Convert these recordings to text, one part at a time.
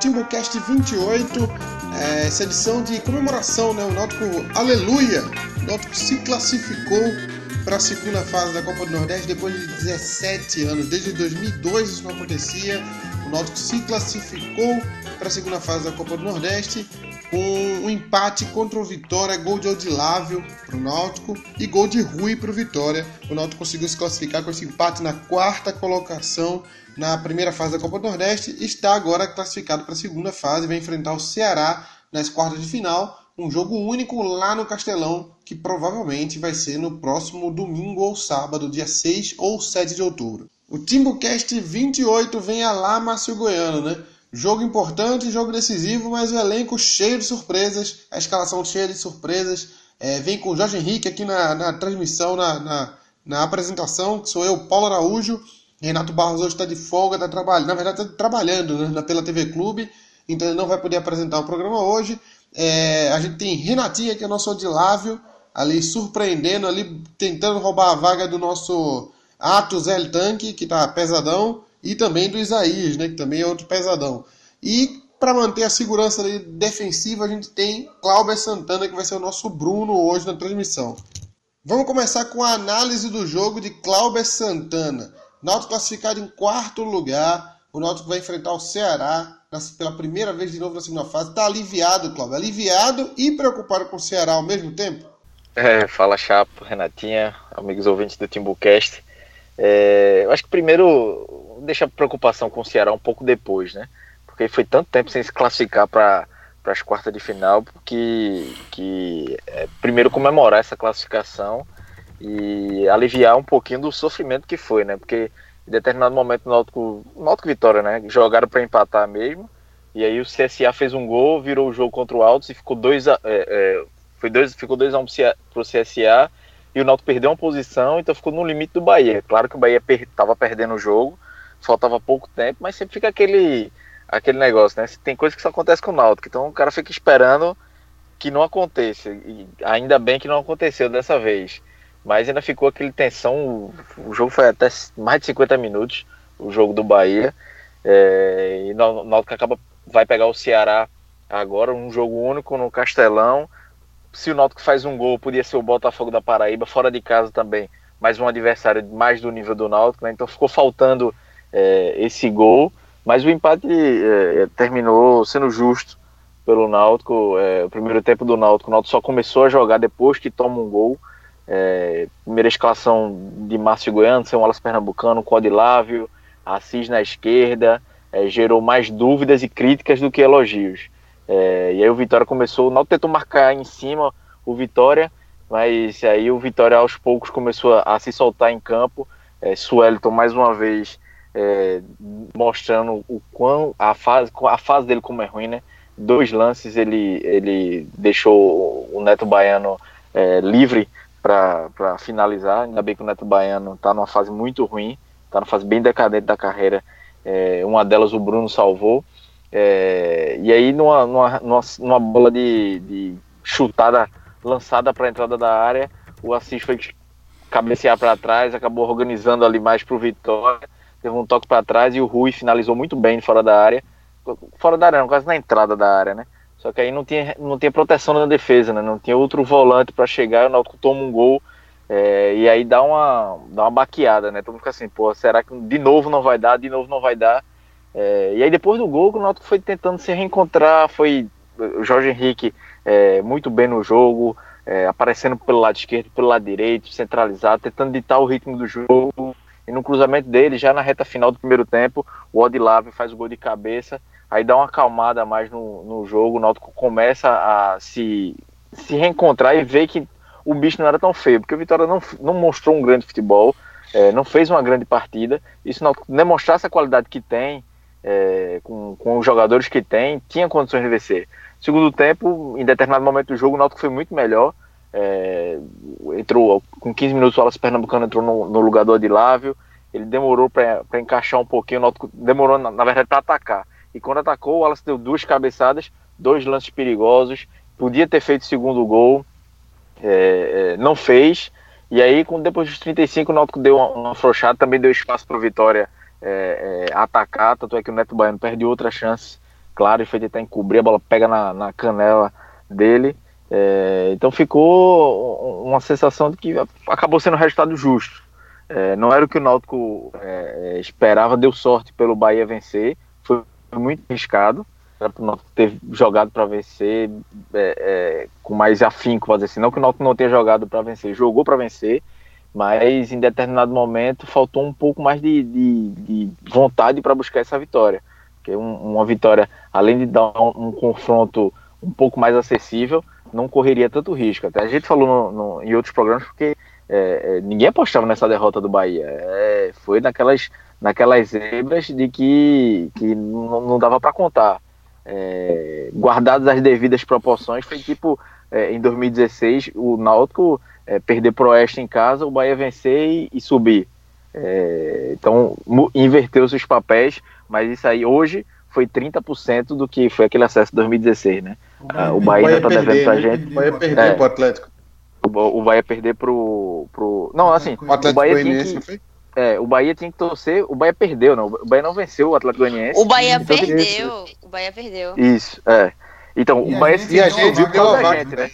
Timbucast 28, é, essa edição de comemoração, né? O Náutico, aleluia! O Náutico se classificou para a segunda fase da Copa do Nordeste depois de 17 anos. Desde 2002 isso não acontecia. O Náutico se classificou para a segunda fase da Copa do Nordeste com um empate contra o Vitória, gol de Odilávio para o Náutico e gol de Rui para o Vitória. O Náutico conseguiu se classificar com esse empate na quarta colocação na primeira fase da Copa do Nordeste e está agora classificado para a segunda fase, vai enfrentar o Ceará nas quartas de final, um jogo único lá no Castelão, que provavelmente vai ser no próximo domingo ou sábado, dia 6 ou 7 de outubro. O Timbucast 28 vem a lá Márcio Goiano, né? Jogo importante, jogo decisivo, mas o elenco cheio de surpresas, a escalação cheia de surpresas. É, vem com o Jorge Henrique aqui na, na transmissão, na, na, na, apresentação, que sou eu, Paulo Araújo. Renato Barros hoje está de folga, está trabalhando, na verdade está trabalhando né, pela TV Clube, então ele não vai poder apresentar o programa hoje. É, a gente tem Renatinha, que é nosso Odilávio, ali surpreendendo, ali tentando roubar a vaga do nosso Atos El Tanque, que está pesadão e também do Isaías, né, que também é outro pesadão. E para manter a segurança defensiva, a gente tem Cláudio Santana, que vai ser o nosso Bruno hoje na transmissão. Vamos começar com a análise do jogo de Cláudio Santana. Náutico classificado em quarto lugar. O Náutico vai enfrentar o Ceará pela primeira vez de novo na segunda fase. Está aliviado, Cláudio. Aliviado e preocupado com o Ceará ao mesmo tempo? É, fala Chapo, Renatinha, amigos ouvintes do Timbucast. É, eu acho que primeiro deixa a preocupação com o Ceará um pouco depois, né? Porque foi tanto tempo sem se classificar para as quartas de final que, que é, primeiro comemorar essa classificação e aliviar um pouquinho do sofrimento que foi, né? Porque em determinado momento o Náutico, Náutico Vitória, né? Jogaram para empatar mesmo. E aí o CSA fez um gol, virou o jogo contra o Altos e ficou 2 a, é, é, foi dois, ficou 2 a 1 um pro CSA e o Náutico perdeu uma posição, então ficou no limite do Bahia. Claro que o Bahia estava per perdendo o jogo, faltava pouco tempo, mas sempre fica aquele, aquele negócio, né? Tem coisa que só acontece com o Náutico, então o cara fica esperando que não aconteça. E ainda bem que não aconteceu dessa vez. Mas ainda ficou aquele tensão. O jogo foi até mais de 50 minutos, o jogo do Bahia. É, e o Náutico acaba, vai pegar o Ceará agora, um jogo único no Castelão. Se o Náutico faz um gol, podia ser o Botafogo da Paraíba, fora de casa também, mais um adversário mais do nível do Náutico, né? Então ficou faltando é, esse gol, mas o empate é, terminou sendo justo pelo Náutico. É, o primeiro tempo do Náutico, o Náutico só começou a jogar depois que toma um gol. É, primeira escalação de Márcio Goiano, São Alas Pernambucano, Codilávio, Assis na esquerda, é, gerou mais dúvidas e críticas do que elogios. É, e aí o Vitória começou, o Náutico tentou marcar em cima o Vitória, mas aí o Vitória aos poucos começou a, a se soltar em campo. É, Suelton mais uma vez é, mostrando o quão a fase, a fase dele como é ruim, né? Dois lances ele, ele deixou o Neto Baiano é, livre para finalizar. Ainda bem que o Neto Baiano está numa fase muito ruim, está numa fase bem decadente da carreira. É, uma delas o Bruno salvou. É, e aí, numa, numa, numa, bola de, de chutada lançada para a entrada da área, o Assis foi cabecear para trás, acabou organizando ali mais para o Vitória teve um toque para trás e o Rui finalizou muito bem fora da área. Fora da área, quase na entrada da área, né? Só que aí não tinha, não tinha proteção na defesa, né? Não tinha outro volante para chegar, o Náutico toma um gol é, e aí dá uma, dá uma baqueada, né? Todo mundo fica assim, pô, será que de novo não vai dar, de novo não vai dar? É, e aí depois do gol, o Náutico foi tentando se reencontrar, foi o Jorge Henrique é, muito bem no jogo, é, aparecendo pelo lado esquerdo, pelo lado direito, centralizado, tentando ditar o ritmo do jogo, e no cruzamento dele, já na reta final do primeiro tempo, o Odilave faz o gol de cabeça, aí dá uma acalmada mais no, no jogo, o Náutico começa a se, se reencontrar e ver que o bicho não era tão feio, porque o Vitória não, não mostrou um grande futebol, é, não fez uma grande partida, isso não demonstrasse a qualidade que tem, é, com, com os jogadores que tem, tinha condições de vencer. Segundo tempo, em determinado momento do jogo, o Náutico foi muito melhor, é, entrou com 15 minutos o Wallace Pernambucano entrou no, no lugar do Odilávio. Ele demorou para encaixar um pouquinho, demorou na, na verdade para atacar. E quando atacou, o Wallace deu duas cabeçadas, dois lances perigosos. Podia ter feito o segundo gol, é, é, não fez. E aí, depois dos 35, o Náutico deu uma, uma afrouxada, também deu espaço para o Vitória é, é, atacar, tanto é que o Neto Baiano perde outra chance, claro, e foi tentar encobrir, a bola pega na, na canela dele. É, então ficou uma sensação de que acabou sendo um resultado justo. É, não era o que o Náutico é, esperava, deu sorte pelo Bahia vencer, foi muito arriscado, era para o Náutico ter jogado para vencer é, é, com mais afinco, fazer assim, não que o Náutico não tenha jogado para vencer, jogou para vencer, mas em determinado momento faltou um pouco mais de, de, de vontade para buscar essa vitória, que um, uma vitória, além de dar um, um confronto um pouco mais acessível, não correria tanto risco. Até a gente falou no, no, em outros programas porque é, é, ninguém apostava nessa derrota do Bahia. É, foi naquelas, naquelas zebras de que, que não, não dava para contar. É, guardadas as devidas proporções, foi tipo é, em 2016 o Náutico é, perder pro Oeste em casa, o Bahia vencer e, e subir. então inverteu os papéis, mas isso aí hoje foi 30% do que foi aquele acesso de 2016, né? O Bahia, o Bahia ainda tá devendo pra né? gente. O Bahia perdeu é, pro Atlético. O, o Bahia perder pro, pro. Não, assim, o, o Bahia tinha que. É, o Bahia tinha que torcer. O Bahia perdeu, não. O Bahia não venceu o Atlético Goianiense. O Bahia então perdeu. O Bahia perdeu. Isso, é. Então, e o Bahia se causa da gente, né?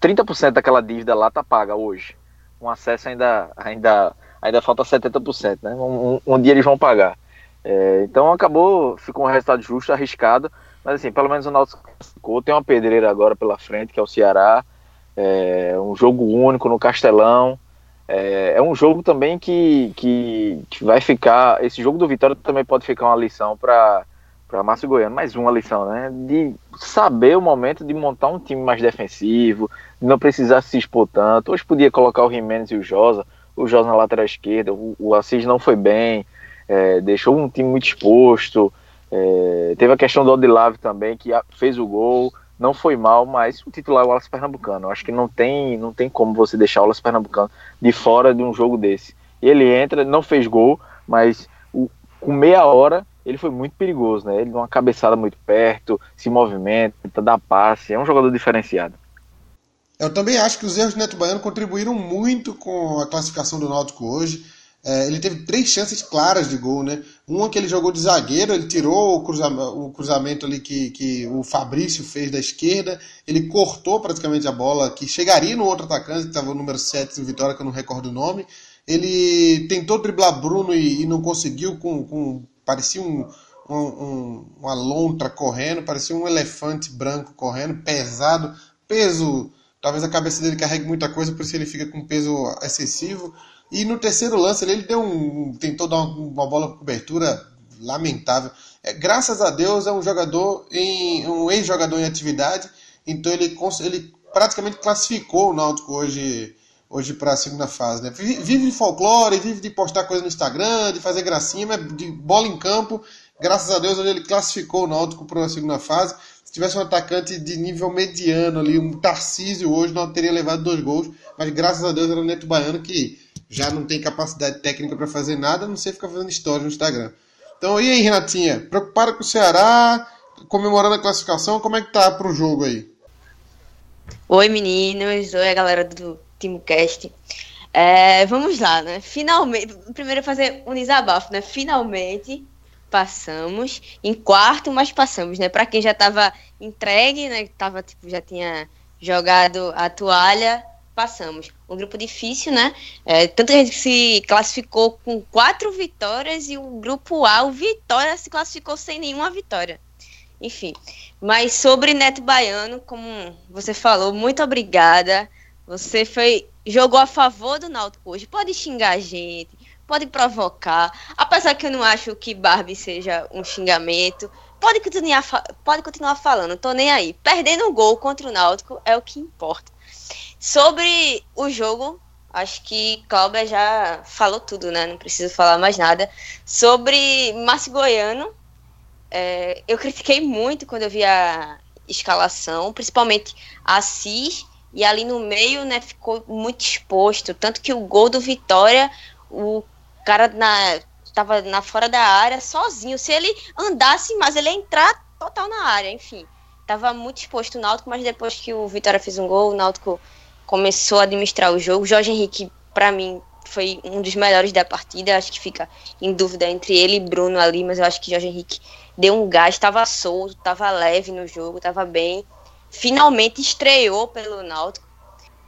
30% daquela dívida lá tá paga hoje. Um acesso ainda, ainda, ainda falta 70%, né? Um, um, um dia eles vão pagar. É, então acabou, ficou um resultado justo, arriscado, mas assim, pelo menos o Náutico ficou. Tem uma pedreira agora pela frente, que é o Ceará. É um jogo único no Castelão. É, é um jogo também que, que, que, vai ficar. Esse jogo do Vitória também pode ficar uma lição para para Márcio Goiano, mais uma lição, né? De saber o momento de montar um time mais defensivo, de não precisar se expor tanto. Hoje podia colocar o Jimenez e o Josa, o Josa na lateral esquerda, o, o Assis não foi bem, é, deixou um time muito exposto. É, teve a questão do Odilave também, que fez o gol, não foi mal, mas o titular é o Wallace Pernambucano. Acho que não tem, não tem como você deixar o Wallace Pernambucano de fora de um jogo desse. Ele entra, não fez gol, mas o, com meia hora ele foi muito perigoso, né? Ele dá uma cabeçada muito perto, se movimenta, dá passe, é um jogador diferenciado. Eu também acho que os erros do Neto Baiano contribuíram muito com a classificação do Náutico hoje. É, ele teve três chances claras de gol, né? Uma que ele jogou de zagueiro, ele tirou o cruzamento, o cruzamento ali que, que o Fabrício fez da esquerda, ele cortou praticamente a bola que chegaria no outro atacante, que estava o número 7 em Vitória, que eu não recordo o nome. Ele tentou driblar Bruno e, e não conseguiu, com, com parecia um, um, um, uma lontra correndo, parecia um elefante branco correndo, pesado, peso. Talvez a cabeça dele carregue muita coisa, por isso ele fica com peso excessivo. E no terceiro lance ele deu um, tentou dar uma, bola com cobertura lamentável. É, graças a Deus é um jogador em um ex-jogador em atividade, então ele, ele praticamente classificou o Náutico hoje hoje para a segunda fase, né? Vive de folclore, vive de postar coisa no Instagram, de fazer gracinha, mas de bola em campo. Graças a Deus hoje ele classificou o Náutico para a segunda fase. Se tivesse um atacante de nível mediano ali, um Tarcísio hoje não teria levado dois gols, mas graças a Deus era o Neto Baiano que já não tem capacidade técnica para fazer nada, não sei ficar fazendo história no Instagram. Então, e aí, Renatinha? Preocupada com o Ceará, comemorando a classificação, como é que tá pro jogo aí? Oi, meninos. Oi, a galera do TeamCast. É, vamos lá, né? Finalmente, primeiro fazer um desabafo, né? Finalmente passamos em quarto, mas passamos, né? Para quem já estava entregue, né? Tava tipo já tinha jogado a toalha, passamos. Um grupo difícil, né? É, gente que se classificou com quatro vitórias e o grupo A, o Vitória, se classificou sem nenhuma vitória. Enfim, mas sobre Neto Baiano, como você falou, muito obrigada. Você foi jogou a favor do Náutico hoje. Pode xingar a gente, pode provocar. Apesar que eu não acho que Barbie seja um xingamento. Pode continuar, pode continuar falando, tô nem aí. Perdendo um gol contra o Náutico é o que importa. Sobre o jogo, acho que Cláudia já falou tudo, né? Não preciso falar mais nada. Sobre Márcio Goiano, é, eu critiquei muito quando eu vi a escalação, principalmente Assis, e ali no meio, né, ficou muito exposto. Tanto que o gol do Vitória, o cara na, tava na fora da área sozinho. Se ele andasse mais, ele ia entrar total na área, enfim. Tava muito exposto o Náutico, mas depois que o Vitória fez um gol, o Náutico começou a administrar o jogo. Jorge Henrique, para mim, foi um dos melhores da partida. Acho que fica em dúvida entre ele e Bruno ali, mas eu acho que Jorge Henrique deu um gás, estava solto, estava leve no jogo, estava bem. Finalmente estreou pelo Náutico.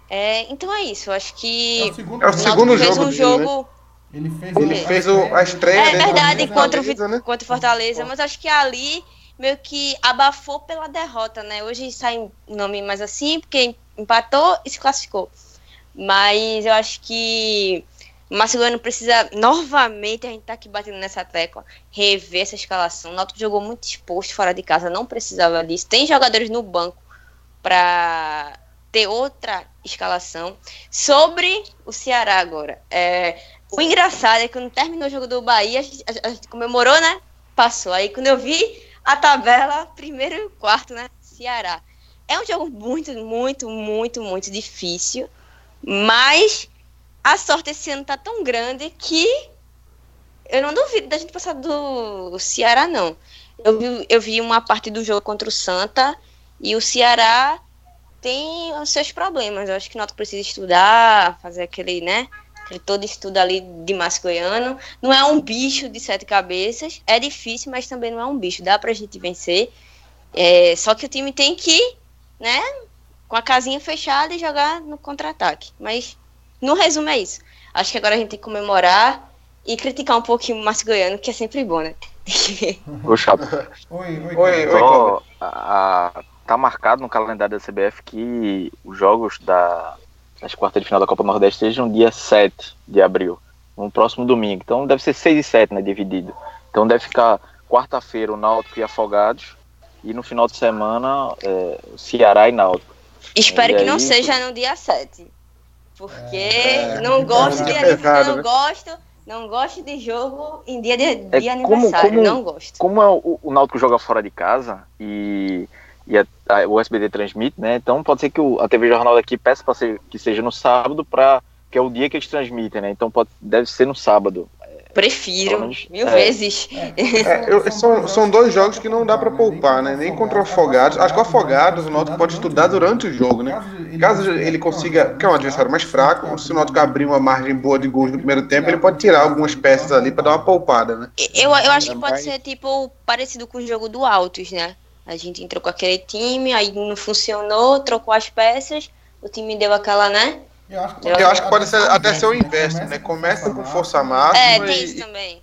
É, então é isso, eu acho que é o segundo, é o segundo fez jogo um dele, jogo. Né? Ele fez, ele fez o, a estreia É verdade, contra, Fortaleza, o, né? contra o Fortaleza, mas acho que ali meio que abafou pela derrota, né? Hoje sai um nome mais assim, porque empatou e se classificou. Mas eu acho que o Marcelo precisa novamente, a gente tá aqui batendo nessa tecla, rever essa escalação. O Náutico jogou muito exposto fora de casa, não precisava disso. Tem jogadores no banco para ter outra escalação. Sobre o Ceará agora. É, o engraçado é que quando terminou o jogo do Bahia, a gente, a gente comemorou, né? Passou. Aí quando eu vi a tabela, primeiro e quarto, né? Ceará. É um jogo muito, muito, muito, muito difícil. Mas a sorte esse ano tá tão grande que eu não duvido da gente passar do Ceará, não. Eu vi, eu vi uma parte do jogo contra o Santa e o Ceará tem os seus problemas. Eu acho que o Náutico precisa estudar, fazer aquele, né? Aquele todo estudo ali de Mascoiano. Não é um bicho de sete cabeças. É difícil, mas também não é um bicho. Dá pra gente vencer. É, só que o time tem que, né? Com a casinha fechada e jogar no contra-ataque. Mas, no resumo, é isso. Acho que agora a gente tem que comemorar e criticar um pouquinho o Márcio Goiano, que é sempre bom, né? Ô, Chapo. Oi, oi, oi. Só, a, a, tá marcado no calendário da CBF que os jogos da, das quartas de final da Copa Nordeste sejam dia 7 de abril, no próximo domingo. Então deve ser 6 e 7, né, dividido. Então deve ficar quarta-feira o Náutico e Afogados, e no final de semana é, Ceará e Náutico. Espero E que não aí, seja no dia 7. Porque É, não gosto de é pesado, não né? gosto, não gosto de jogo em dia de, É de como- aniversário, como- não gosto. Como é o, o Náutico joga fora de casa e, e a- a- o SBT transmite, né? Então pode ser que o- a TV Jornal daqui peça para que seja no sábado, para que é o dia que eles transmitem, né? Então pode, deve ser no sábado. Prefiro mil é. vezes. É, eu- são, são dois jogos que não dá pra poupar, né? Nem contra o Afogados. Acho que o Afogados o Náutico pode estudar durante o jogo, né? Caso ele consiga, que é um adversário mais fraco, se o Náutico abrir uma margem boa de gols no primeiro tempo, ele pode tirar algumas peças ali pra dar uma poupada, né? Eu, eu acho que pode ser tipo parecido com o jogo do Altos, né? A gente entrou com aquele time, aí não funcionou, trocou as peças, o time deu aquela, né? Eu acho que pode ser, até ser o inverso, né? Começa com força máxima É, tem isso e, também.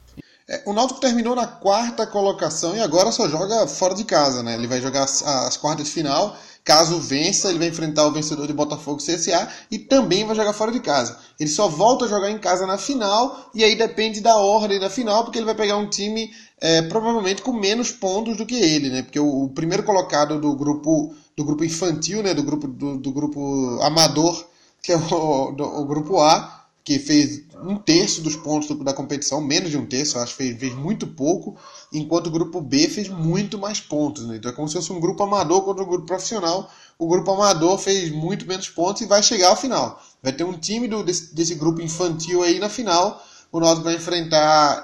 É, o Náutico terminou na quarta colocação e agora só joga fora de casa, né? Ele vai jogar as, as quartas de final. Caso vença, ele vai enfrentar o vencedor de Botafogo e CSA e também vai jogar fora de casa. Ele só volta a jogar em casa na final e aí depende da ordem da final, porque ele vai pegar um time é, provavelmente com menos pontos do que ele, né? Porque o, o primeiro colocado do grupo do grupo infantil, né? Do grupo do, do grupo amador, que é o, do- o grupo A, que fez um terço dos pontos da competição, menos de um terço, acho que fez, fez muito pouco, enquanto o grupo B fez muito mais pontos. Né? Então é como se fosse um grupo amador contra um grupo profissional. O grupo amador fez muito menos pontos e vai chegar ao final. Vai ter um time do- desse, desse grupo infantil aí na final. O Náutico vai enfrentar,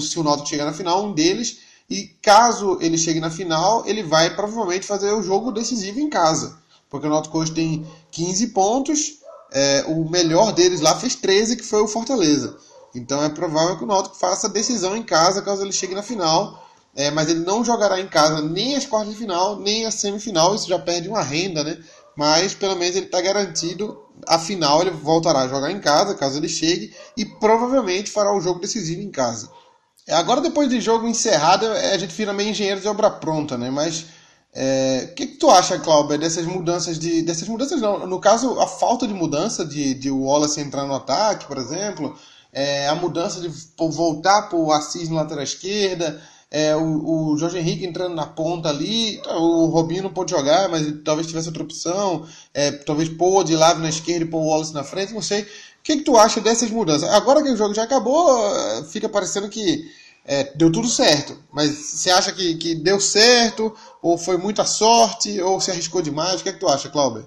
se o Náutico chegar na final, um deles. E caso ele chegue na final, ele vai provavelmente fazer o jogo decisivo em casa. Porque o Náutico hoje tem 15 pontos, é, o melhor deles lá fez 13, que foi o Fortaleza. Então é provável que o Náutico faça a decisão em casa caso ele chegue na final. É, mas ele não jogará em casa nem as quartas de final, nem a semifinal. Isso já perde uma renda, né? Mas pelo menos ele está garantido. A final ele voltará a jogar em casa, caso ele chegue, e provavelmente fará o jogo decisivo em casa. É, Agora, depois de jogo encerrado, é, a gente vira meio engenheiro de obra pronta, né? Mas é, o que, que tu acha, Cláudio, dessas mudanças de. Dessas mudanças não. No caso, a falta de mudança de, de Wallace entrar no ataque, por exemplo, é, a mudança de voltar para o Assis na lateral esquerda, é, o, o Jorge Henrique entrando na ponta ali, tá, o Robinho não pôde jogar, mas talvez tivesse outra opção, é, talvez pôr de lado na esquerda e pôr o Wallace na frente, não sei. O que, que tu acha dessas mudanças? Agora que o jogo já acabou, é, fica parecendo que é, deu tudo certo. Mas você acha que, que deu certo? Ou foi muita sorte? Ou se arriscou demais? O que, é que tu acha, Cláudio?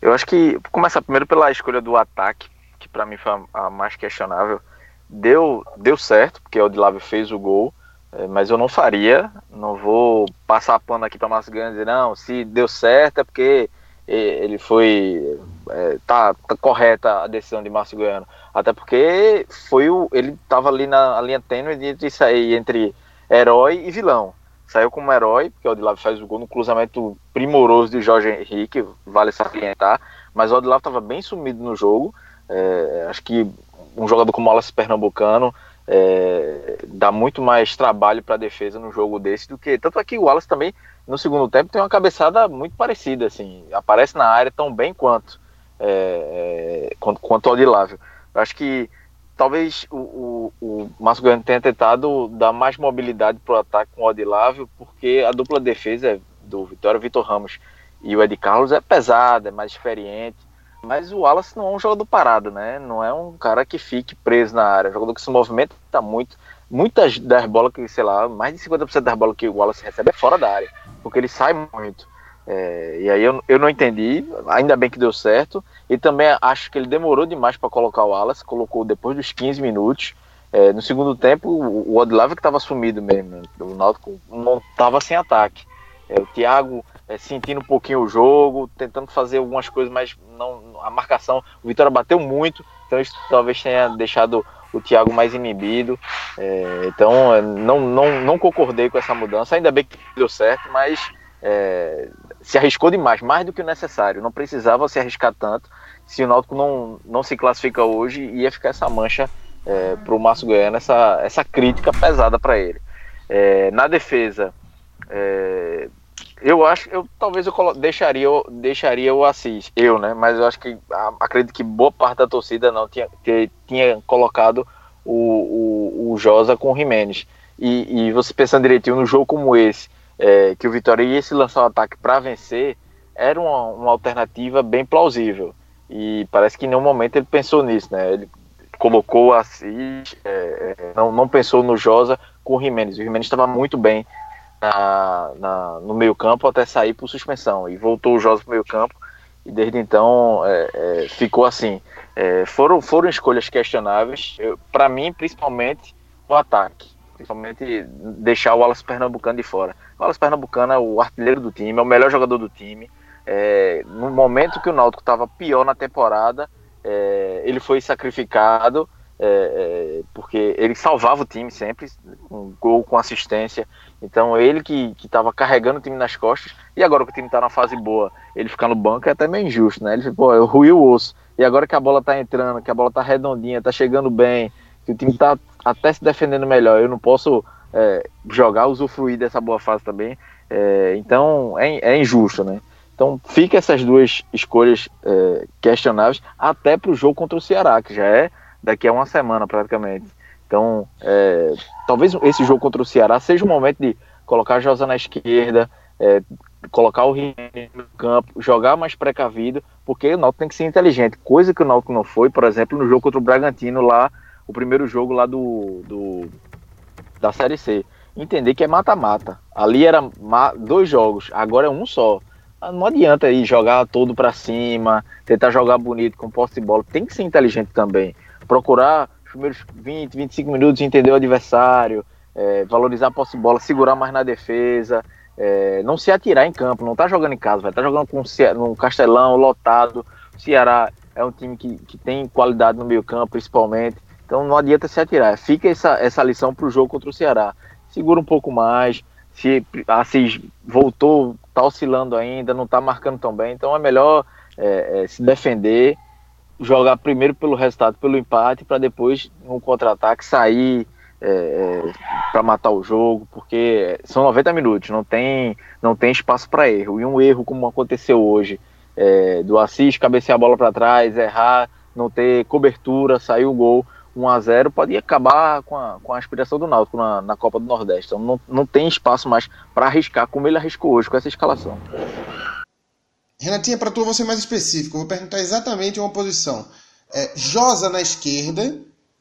Eu acho que vou começar primeiro pela escolha do ataque, que pra mim foi a, mais questionável. Deu, deu certo, porque o Odilávio fez o gol, eh, mas eu não faria. Não vou passar pano aqui para Márcio Ganha e dizer, não, se deu certo é porque eh, ele foi é, tá, tá, correta a decisão de Márcio Goiano. Até porque foi o, ele estava ali na linha tênue de sair entre herói e vilão. Saiu como herói, porque o Odilave faz o gol no cruzamento primoroso de Jorge Henrique, vale salientar. Mas o Odilave estava bem sumido no jogo. É, acho que um jogador como o Wallace Pernambucano é, dá muito mais trabalho para a defesa no jogo desse do que. Tanto é que o Wallace também, no segundo tempo, tem uma cabeçada muito parecida. assim Aparece na área tão bem quanto, é, é quanto, quanto o Odilávio. Acho que talvez o, o, o Márcio Goiano tenha tentado dar mais mobilidade para o ataque com o Odilávio, porque a dupla defesa do Vitória Vitor Ramos e o Ed Carlos é pesada, é mais experiente. Mas o Wallace não é um jogador parado, né? Não é um cara que fique preso na área. É um jogador que se movimenta muito. Muitas das bolas que, sei lá, mais de 50% das bolas que o Wallace recebe é fora da área. Porque ele sai muito. É, e aí eu, eu não entendi, ainda bem que deu certo. E também acho que ele demorou demais para colocar o Wallace, colocou depois dos 15 minutos. É, no segundo tempo, o Odilava que estava sumido mesmo. O Náutico não estava sem ataque. É, o Thiago é, sentindo um pouquinho o jogo, tentando fazer algumas coisas, mas não, a marcação, o Vitória bateu muito, então isso talvez tenha deixado o Thiago mais inibido. É, então é, não, não, não concordei com essa mudança, ainda bem que deu certo, mas é, se arriscou demais, mais do que o necessário. Não precisava se arriscar tanto. Se o Náutico não, não se classifica hoje, ia ficar essa mancha é, para o Márcio Goiano, essa, essa crítica pesada para ele. É, na defesa, é, eu acho, eu talvez eu deixaria, eu deixaria o Assis, eu, né? Mas eu acho que acredito que boa parte da torcida não tinha, tinha colocado o, o, o Josa com o Jimenez. E, e você pensando direitinho no jogo como esse, é, que o Vitória ia se lançar o ataque para vencer, era uma, uma, alternativa bem plausível. E parece que em nenhum momento ele pensou nisso, né? Ele colocou assim, é, não, não pensou no Josa com o Jimenez. O Jimenez estava muito bem na, na, no meio campo até sair por suspensão. E voltou o Josa para o meio campo e desde então é, é, ficou assim. É, foram, foram escolhas questionáveis, para mim, principalmente o ataque principalmente deixar o Wallace Pernambucano de fora. Wallace Pernambucano é o artilheiro do time, é o melhor jogador do time. É, no momento que o Náutico estava pior na temporada, é, ele foi sacrificado é, é, porque ele salvava o time sempre, com gol, com assistência. Então ele que estava carregando o time nas costas, e agora que o time está na fase boa, ele ficar no banco é até meio injusto, né? Ele pô, eu ruí o osso. E agora que a bola está entrando, que a bola está redondinha, está chegando bem, que o time está até se defendendo melhor. Eu não posso é, jogar, usufruir dessa boa fase também. É, então é, é, injusto, né? Então fica essas duas escolhas é, questionáveis até para o jogo contra o Ceará, que já é daqui a uma semana praticamente. Então é, talvez esse jogo contra o Ceará seja o momento de colocar a Josa na esquerda, é, colocar o Rio no campo, jogar mais precavido, porque o Náutico tem que ser inteligente, coisa que o Náutico não foi, por exemplo, no jogo contra o Bragantino lá o primeiro jogo lá do, do da Série C. Entender que é mata-mata. Ali era dois jogos, agora é um só. Não adianta aí jogar todo para cima, tentar jogar bonito com posse de bola. Tem que ser inteligente também. Procurar os primeiros 20, 25 minutos entender o adversário, é, valorizar a posse de bola, segurar mais na defesa, é, não se atirar em campo, não tá jogando em casa, vai estar tá jogando com um Castelão lotado. O Ceará é um time que, que tem qualidade no meio campo, principalmente. Então não adianta se atirar. Fica essa, essa lição para o jogo contra o Ceará. Segura um pouco mais. Se Assis voltou, está oscilando ainda, não está marcando tão bem. Então é melhor é, é, se defender, jogar primeiro pelo resultado, pelo empate, para depois, no contra-ataque, sair é, é para matar o jogo, porque são 90 minutos, não tem, não tem espaço para erro. E um erro como aconteceu hoje, é, do Assis cabecear a bola para trás, errar, não ter cobertura, sair o gol 1 a 0 pode acabar com a, com a aspiração do Náutico na, na Copa do Nordeste. Então não, não tem espaço mais para arriscar como ele arriscou hoje com essa escalação. Renatinha, para tu vou ser mais específico. vou perguntar exatamente uma posição. É, Josa na esquerda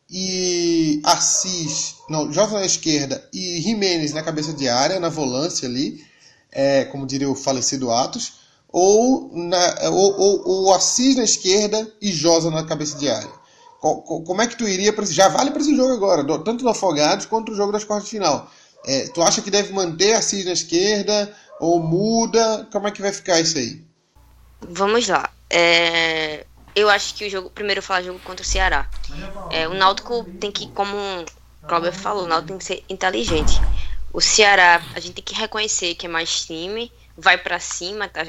e Assis. Não, Josa na esquerda e Jimenez na cabeça de área, na volância ali, é, como diria o falecido Atos. Ou, na, ou, ou, ou Assis na esquerda e Josa na cabeça de área como é que tu iria para já vale para esse jogo agora, tanto do Afogados quanto o jogo das quartas de final. É, tu acha que deve manter a Cis na esquerda ou muda? Como é que vai ficar isso aí? Vamos lá. é, eu acho que o jogo. Primeiro, falar jogo contra o Ceará. É, o Náutico tem que, como o Cláudio falou, o Náutico tem que ser inteligente. O Ceará, a gente tem que reconhecer que é mais time, vai para cima, tá,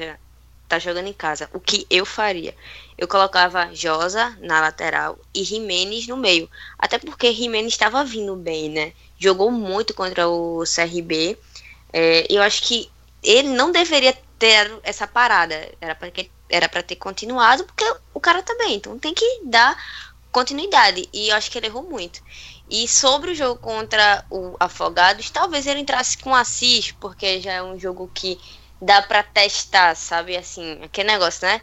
tá jogando em casa. O que eu faria? Eu colocava Josa na lateral e Jimenez no meio. Até porque Jimenez estava vindo bem, né? Jogou muito contra o CRB. É, eu acho que ele não deveria ter essa parada. Era para era para ter continuado, porque o cara tá bem. Então tem que dar continuidade. E eu acho que ele errou muito. E sobre o jogo contra o Afogados, talvez ele entrasse com Assis, porque já é um jogo que dá para testar, sabe? Assim, aquele negócio, né?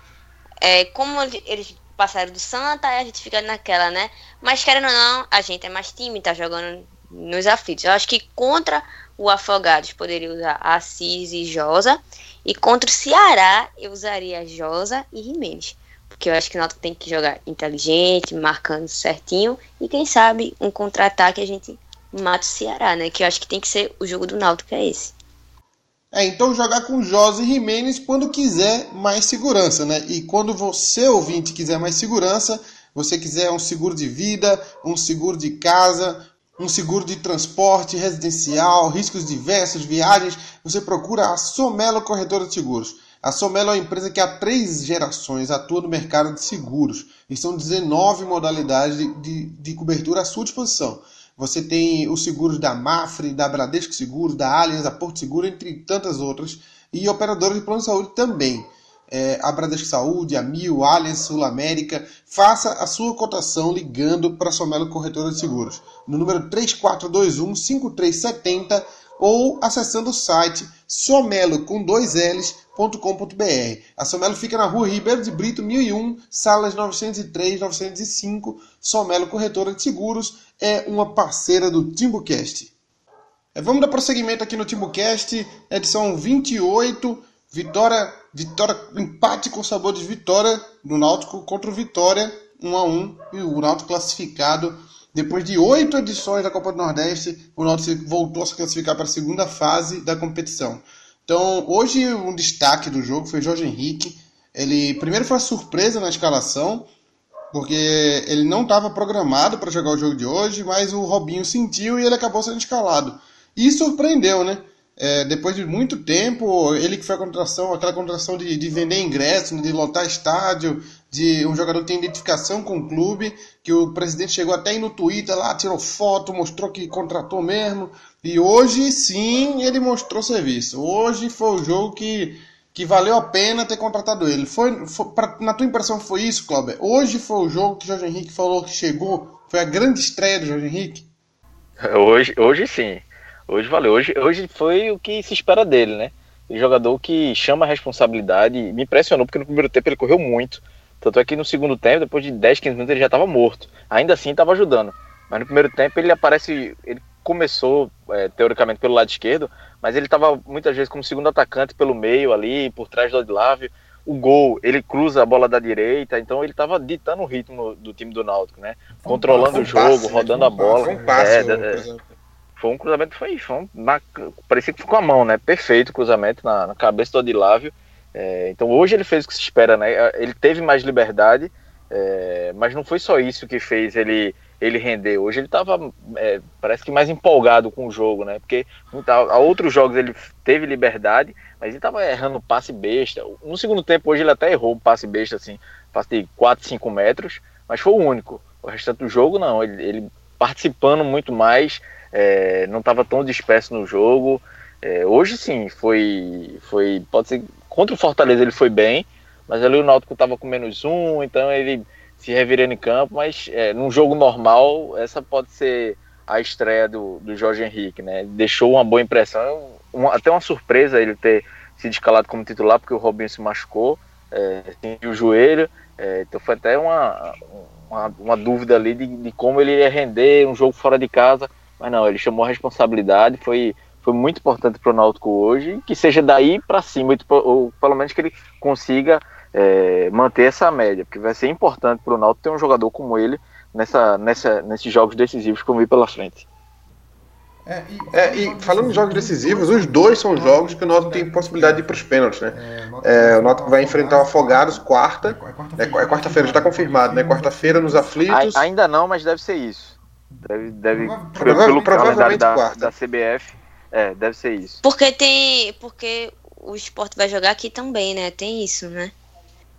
É, como eles passaram do Santa, a gente fica naquela, né? Mas querendo ou não, a gente é mais time, tá jogando nos aflitos. Eu acho que contra o Afogados poderia usar Assis e Josa. E contra o Ceará, eu usaria Josa e Jimenez. Porque eu acho que o Náutico tem que jogar inteligente, marcando certinho. E quem sabe um contra-ataque a gente mata o Ceará, né? Que eu acho que tem que ser o jogo do Náutico, é esse. É, então jogar com Josa e Jimenez quando quiser mais segurança, né? E quando você, ouvinte, quiser mais segurança, você quiser um seguro de vida, um seguro de casa, um seguro de transporte residencial, riscos diversos, viagens, você procura a Somelo Corretora de Seguros. A Somelo é uma empresa que há três gerações atua no mercado de seguros e são 19 modalidades de, de, de cobertura à sua disposição. Você tem os seguros da Mafre, da Bradesco Seguros, da Allianz, da Porto Seguro, entre tantas outras, e operadores de plano de saúde também. É, a Bradesco Saúde, a Mil, Allianz, Sul América. Faça a sua cotação ligando para a Somelo Corretora de Seguros. No número 3421 5370 ou acessando o site somelo com dois L's.com.br. A Somelo fica na rua Ribeiro de Brito, 1001, salas 903, 905. Somelo Corretora de Seguros é uma parceira do TimbuCast. É, vamos dar prosseguimento aqui no TimbuCast, edição 28, vitória Vitória, empate com sabor de vitória do Náutico contra o Vitória, 1 a 1 e o Náutico classificado. Depois de oito edições da Copa do Nordeste, o Náutico voltou a se classificar para a segunda fase da competição. Então, hoje um destaque do jogo foi Jorge Henrique. Ele primeiro foi a surpresa na escalação, porque ele não estava programado para jogar o jogo de hoje, mas o Robinho sentiu e ele acabou sendo escalado. E surpreendeu, né? É, depois de muito tempo, ele que foi a contratação, aquela contratação de, de vender ingressos, de lotar estádio, de um jogador que tem identificação com o clube, que o presidente chegou até aí no Twitter lá, tirou foto, mostrou que contratou mesmo. E hoje sim ele mostrou serviço. Hoje foi o jogo que, que valeu a pena ter contratado ele. Foi, foi pra, na tua impressão foi isso, Cláudio? Hoje foi o jogo que o Jorge Henrique falou que chegou? Foi a grande estreia do Jorge Henrique? Hoje, hoje sim. Hoje valeu. Hoje, hoje foi o que se espera dele, né? Um jogador que chama a responsabilidade. Me impressionou porque no primeiro tempo ele correu muito. Tanto é que no segundo tempo, depois de 10, 15 minutos, ele já estava morto. Ainda assim estava ajudando. Mas no primeiro tempo ele aparece. Ele começou, é, teoricamente, pelo lado esquerdo, mas ele estava muitas vezes como segundo atacante pelo meio ali, por trás do Odilávio. O gol, ele cruza a bola da direita, então ele estava ditando o ritmo do time do Náutico, né? Controlando um, o jogo, passe, né? rodando a bola. Foi um passe, é, é, foi um cruzamento, foi, foi um, na, parecia que foi com a mão, né? Perfeito o cruzamento na, na cabeça do Odilávio. É, então hoje ele fez o que se espera, né? Ele teve mais liberdade, é, mas não foi só isso que fez ele ele render. Hoje ele estava, é, parece que mais empolgado com o jogo, né? Porque a outros jogos ele teve liberdade, mas ele estava errando passe besta. No segundo tempo, hoje ele até errou um passe besta, assim, passe de 4, 5 metros, mas foi o único. O restante do jogo, não. Ele, ele participando muito mais, é, não estava tão disperso no jogo. É, hoje sim, foi, foi. Pode ser. Contra o Fortaleza ele foi bem, mas ali o Náutico estava com menos um, então ele se revirando em campo. Mas é, num jogo normal, essa pode ser a estreia do, do Jorge Henrique, né? Deixou uma boa impressão, uma, até uma surpresa ele ter sido escalado como titular, porque o Robinho se machucou, é, sentiu o joelho, é, então foi até uma, uma, uma dúvida ali de, de, como ele ia render um jogo fora de casa. Mas não, ele chamou a responsabilidade, foi, foi muito importante para o Náutico hoje, que seja daí para cima, ou pelo menos que ele consiga é, manter essa média, porque vai ser importante para o Náutico ter um jogador como ele nessa, nessa, nesses jogos decisivos que vão vir pela frente. É, e, é, e falando em jogos decisivos, os dois são jogos que o Náutico tem possibilidade de ir para os pênaltis, né? É, o Náutico vai enfrentar o Afogados quarta, é, quarta-feira, já está confirmado, né? Quarta-feira nos aflitos. Ainda não, mas deve ser isso. Deve, deve pelo, calendário da, da CBF, é, deve ser isso. Porque tem, porque o esporte vai jogar aqui também, né? Tem isso, né?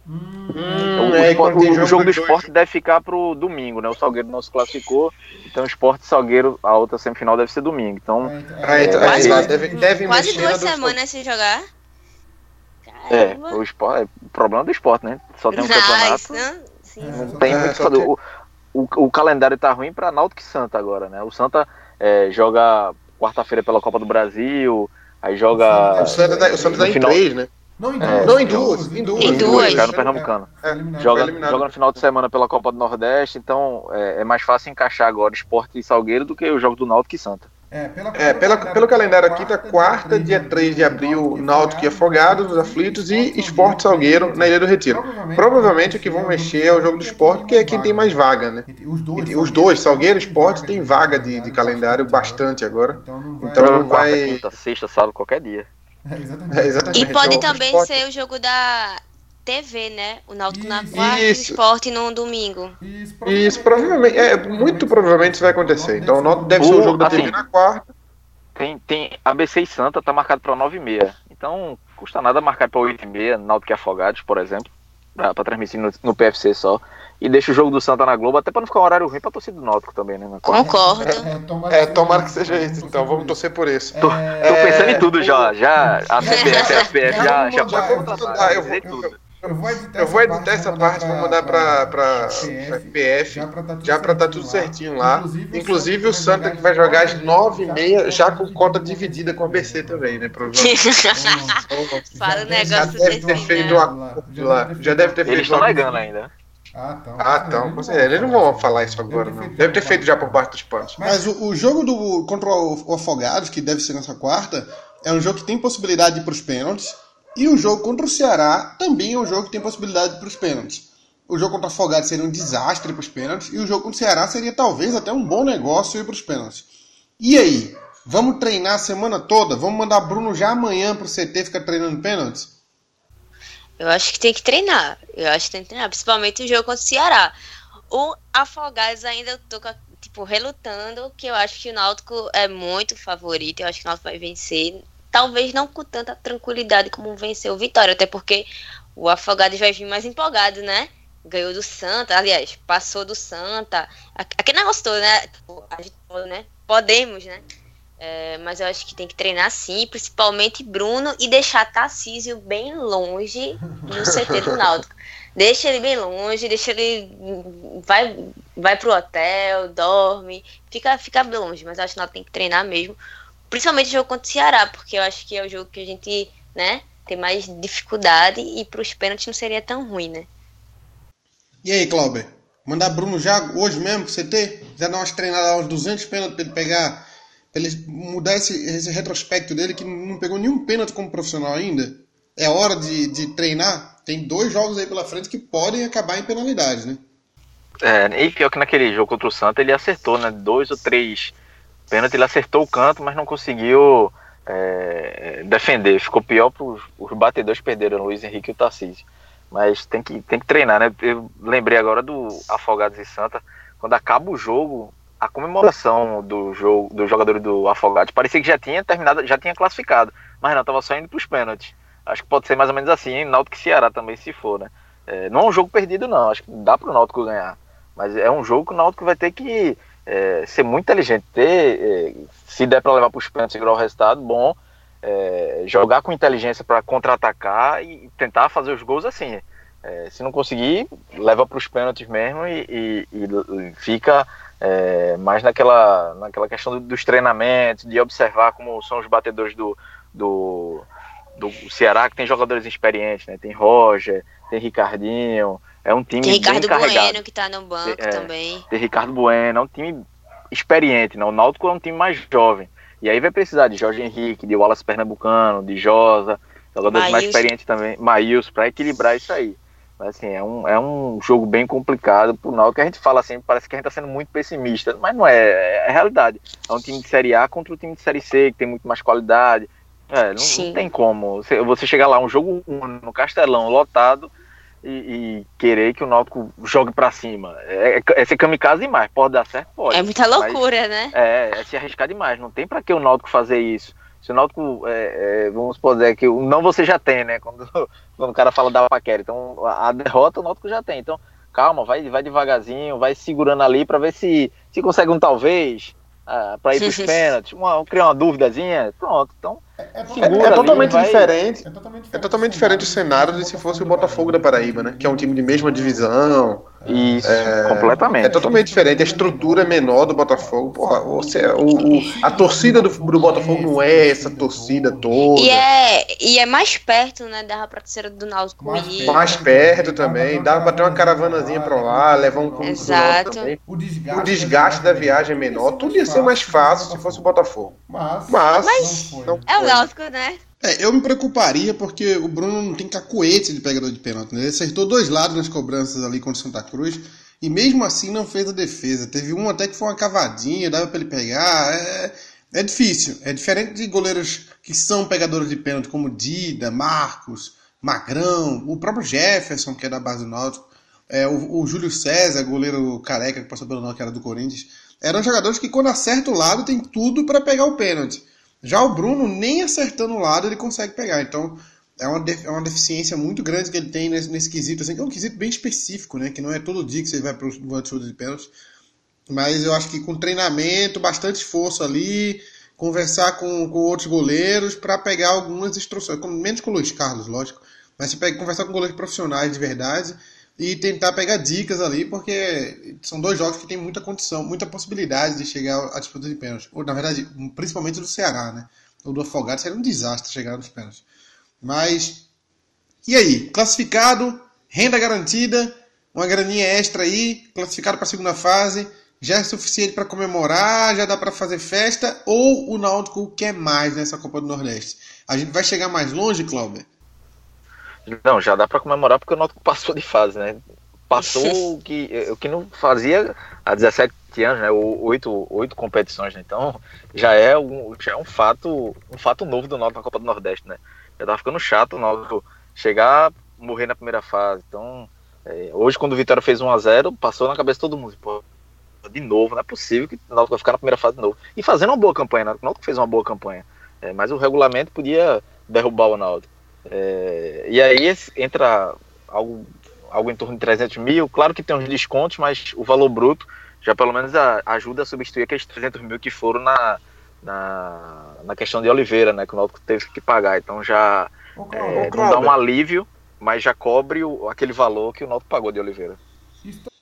Hum, o, é, o, o, jogo, jogo do esporte deve ficar pro domingo, né? O Salgueiro não se classificou, então o esporte Salgueiro, a outra semifinal deve ser domingo. Então, é, então, é, quase, é, deve, deve quase duas semanas sem jogar. É, o, esporte, é o problema do esporte, né? Só tem um campeonato. Não, sim, não tem muito. O, o, o, calendário tá ruim para Náutico e Santa agora, né? O Santa é, joga quarta-feira pela Copa do Brasil, aí joga. O Santa, tá, o Santa tá em final... três, né? Não, em duas. É, não, em duas. Em duas. Em duas. no Pernambucano. É, é, joga, joga no final de semana pela Copa do Nordeste, então é, é, mais fácil encaixar agora Esporte e Salgueiro do que o jogo do Náutico e Santa. É, pela, é, pela, pelo calendário aqui, tá quarta, dia 3 de abril, Náutico e Afogados, nos Aflitos, e Esporte Salgueiro na Ilha do Retiro. Provavelmente o que vão mexer é o jogo do esporte, que é quem tem mais vaga, né? Os dois, Salgueiro e Esporte, tem vaga de, de calendário bastante agora. Então não vai. Quarta, quinta, sexta, sábado, qualquer dia. É, exatamente. É, exatamente. E pode então, também ser o jogo da TV, né? O Náutico na quarta e o esporte no domingo. Isso, provavelmente, isso, provavelmente é, muito provavelmente isso vai acontecer. Então o Náutico deve ser o jogo da assim, TV na quarta. Tem, tem ABC e Santa, tá marcado para 9 e meia. Então, custa nada marcar para 8 e meia, Náutico e Afogados, por exemplo, para transmitir no, no PFC só e deixa o jogo do Santa na Globo, até para não ficar um horário ruim pra torcida do Náutico também, né? Concordo. É, é, tomara que seja isso, então vamos torcer por isso. Tô, tô pensando em tudo já, já, a CBF, a FPF, já, já, já pode contratar, eu vou, tudo. Eu vou editar, eu vou editar essa, parte, vou mandar para para FPF, já para estar tá tudo certinho lá. Inclusive o Santa que vai jogar às 9h30, já com conta dividida com a BC também, né? Fala o negócio já deve ter feito uma, lá. Já deve ter feito. Eles estão negando ainda. Ah, então. Ah, então. Com certeza. Eles não vão falar isso agora, não. Deve ter feito já por baixo dos panos. Mas o, o, jogo do contra o Afogados, que deve ser nessa quarta, é um jogo que tem possibilidade de ir para os pênaltis. E o jogo contra o Ceará também é um jogo que tem possibilidade para os pênaltis. O jogo contra o Afogados seria um desastre para os pênaltis. E o jogo contra o Ceará seria talvez até um bom negócio ir para os pênaltis. E aí? Vamos treinar a semana toda? Vamos mandar Bruno já amanhã para o CT ficar treinando pênaltis? Eu acho que tem que treinar. Eu acho que tem que treinar, principalmente o jogo contra o Ceará. O Afogados ainda eu tô tipo relutando, que eu acho que o Náutico é muito favorito, eu acho que o Náutico vai vencer. Talvez não com tanta tranquilidade como venceu o Vitória, até porque o Afogados vai vir mais empolgado, né? Ganhou do Santa, aliás, passou do Santa. Aquele negócio todo, né? Tipo, a gente, né? Podemos, né? É, mas eu acho que tem que treinar sim, principalmente Bruno, e deixar Tarcísio bem longe do CT do Náutico. Deixa ele bem longe, deixa ele. Vai, vai pro hotel, dorme, fica, fica longe, mas eu acho que Náutico tem que treinar mesmo. Principalmente o jogo contra o Ceará, porque eu acho que é o jogo que a gente, né, tem mais dificuldade e pros pênaltis não seria tão ruim, né? E aí, Clauber? Mandar Bruno já hoje mesmo pro CT? Já dar umas treinadas aos 200 pênaltis pra ele pegar ele mudar esse, esse retrospecto dele, que não pegou nenhum pênalti como profissional ainda. É hora de, de treinar. Tem dois jogos aí pela frente que podem acabar em penalidades, né? É, e pior que naquele jogo contra o Santa ele acertou, né? Dois ou três pênaltis, ele acertou o canto, mas não conseguiu é, defender. Ficou pior para os batedores perderam, Luiz Henrique e o Tarcísio. Mas tem que, tem que treinar, né? Eu lembrei agora do Afogados e Santa. Quando acaba o jogo, a comemoração do jogo do jogador do Afogados parecia que já tinha terminado, já tinha classificado, mas não, tava só indo para os pênaltis. Acho que pode ser mais ou menos assim, hein? Náutico e Ceará também, se for, né? É, não é um jogo perdido, não. Acho que dá para o Náutico ganhar. Mas é um jogo que o Náutico vai ter que é, ser muito inteligente. Ter, é, se der para levar para os pênaltis e o resultado, bom. É, jogar com inteligência para contra-atacar e tentar fazer os gols assim. É, se não conseguir, leva para os pênaltis mesmo e, e, e fica é, mais naquela, naquela questão dos treinamentos, de observar como são os batedores do, do, do Ceará, que tem jogadores experientes, né? Tem Roger, tem Ricardinho, é um time tem Ricardo bem carregado. Bueno que está no banco é, também. Tem Ricardo Bueno, é um time experiente, né? O Náutico é um time mais jovem. E aí vai precisar de Jorge Henrique, de Wallace Pernambucano, de Josa, jogadores mais experientes também, Maílson, para equilibrar isso aí. Assim, é um, é um jogo bem complicado pro Náutico, que a gente fala assim, parece que a gente tá sendo muito pessimista, mas não é, é, é realidade. É um time de Série A contra o time de Série C, que tem muito mais qualidade. É, não, não tem como. Você, você chegar lá, um jogo no Castelão, lotado, e, e, querer que o Náutico jogue para cima. É, é, é ser kamikaze demais. Pode dar certo? Pode. É muita loucura, né? É, é se arriscar demais. Não tem para que o Náutico fazer isso. Se o Náutico, é, é, vamos poder que o não você já tem, né? Quando, quando o cara fala da paquera. Então, a, a derrota o Náutico já tem. Então, calma, vai, vai devagarzinho, vai segurando ali para ver se, se consegue um talvez, uh, para ir pros pênaltis, uma, criar uma dúvidazinha. Pronto. Então, é, é, é totalmente vai... diferente. É totalmente diferente. É totalmente diferente o cenário de se fosse o Botafogo da Paraíba, né? Que é um time de mesma divisão. Isso, é, completamente. É totalmente diferente. A estrutura é menor do Botafogo. Porra, você, o, o, a torcida do, do Botafogo não é essa torcida toda. E é, e é mais perto, né? Pra ser do Náutico mais, perto, mais perto também. Dava pra ter uma caravanazinha pra lá, levar um Exato. Também. O desgaste, o desgaste da viagem é menor. Tudo ia ser mais fácil se fosse o Botafogo. Mas, mas, mas não foi. é o Náutico, né? É, eu me preocuparia porque o Bruno não tem cacuete de pegador de pênalti. Né? Ele acertou dois lados nas cobranças ali contra o Santa Cruz e mesmo assim não fez a defesa. Teve um até que foi uma cavadinha, dava para ele pegar. É, é difícil. É diferente de goleiros que são pegadores de pênalti, como Dida, Marcos, Magrão, o próprio Jefferson, que é da base do Náutico, é, o, o Júlio César, goleiro careca que passou pelo Náutico, que era do Corinthians. Eram jogadores que quando acerta o lado tem tudo para pegar o pênalti. Já o Bruno, nem acertando o lado, ele consegue pegar. Então, é uma, é uma deficiência muito grande que ele tem nesse, nesse quesito. Assim, que é um quesito bem específico, né? Que não é todo dia que você vai para o chute de pênalti. Mas eu acho que com treinamento, bastante esforço ali, conversar com, com outros goleiros para pegar algumas instruções. Menos com o Luiz Carlos, lógico. Mas você pega, conversar com goleiros profissionais de verdade e tentar pegar dicas ali, porque são dois jogos que tem muita condição, muita possibilidade de chegar à disputa de pênalti. Ou, na verdade, principalmente do Ceará, né? O do Afogado seria um desastre chegar nos pênaltis. Mas, e aí? Classificado, renda garantida, uma graninha extra aí, classificado para a segunda fase, já é suficiente para comemorar, já dá para fazer festa, ou o Náutico quer mais nessa Copa do Nordeste? A gente vai chegar mais longe, Cláudio? Não, já dá para comemorar porque o Náutico passou de fase, né? Passou o que, o que não fazia há 17 anos, né? Oito, oito competições, né? Então já é um, já é um fato, um fato novo do Náutico na Copa do Nordeste, né? Já tava ficando chato o Náutico chegar, morrer na primeira fase. Então, é, hoje quando o Vitória fez 1 a 0 passou na cabeça de todo mundo. Pô, de novo, não é possível que o Náutico vai ficar na primeira fase de novo. E fazendo uma boa campanha, né? o Náutico fez uma boa campanha. É, mas o regulamento podia derrubar o Náutico. É, e aí entra algo, algo em torno de 300 mil. Claro que tem uns descontos, mas o valor bruto já pelo menos a, ajuda a substituir aqueles 300 mil que foram na, na, na questão de Oliveira, né? Que o Náutico teve que pagar. Então já é, não dá um alívio, mas já cobre o, aquele valor que o Náutico pagou de Oliveira.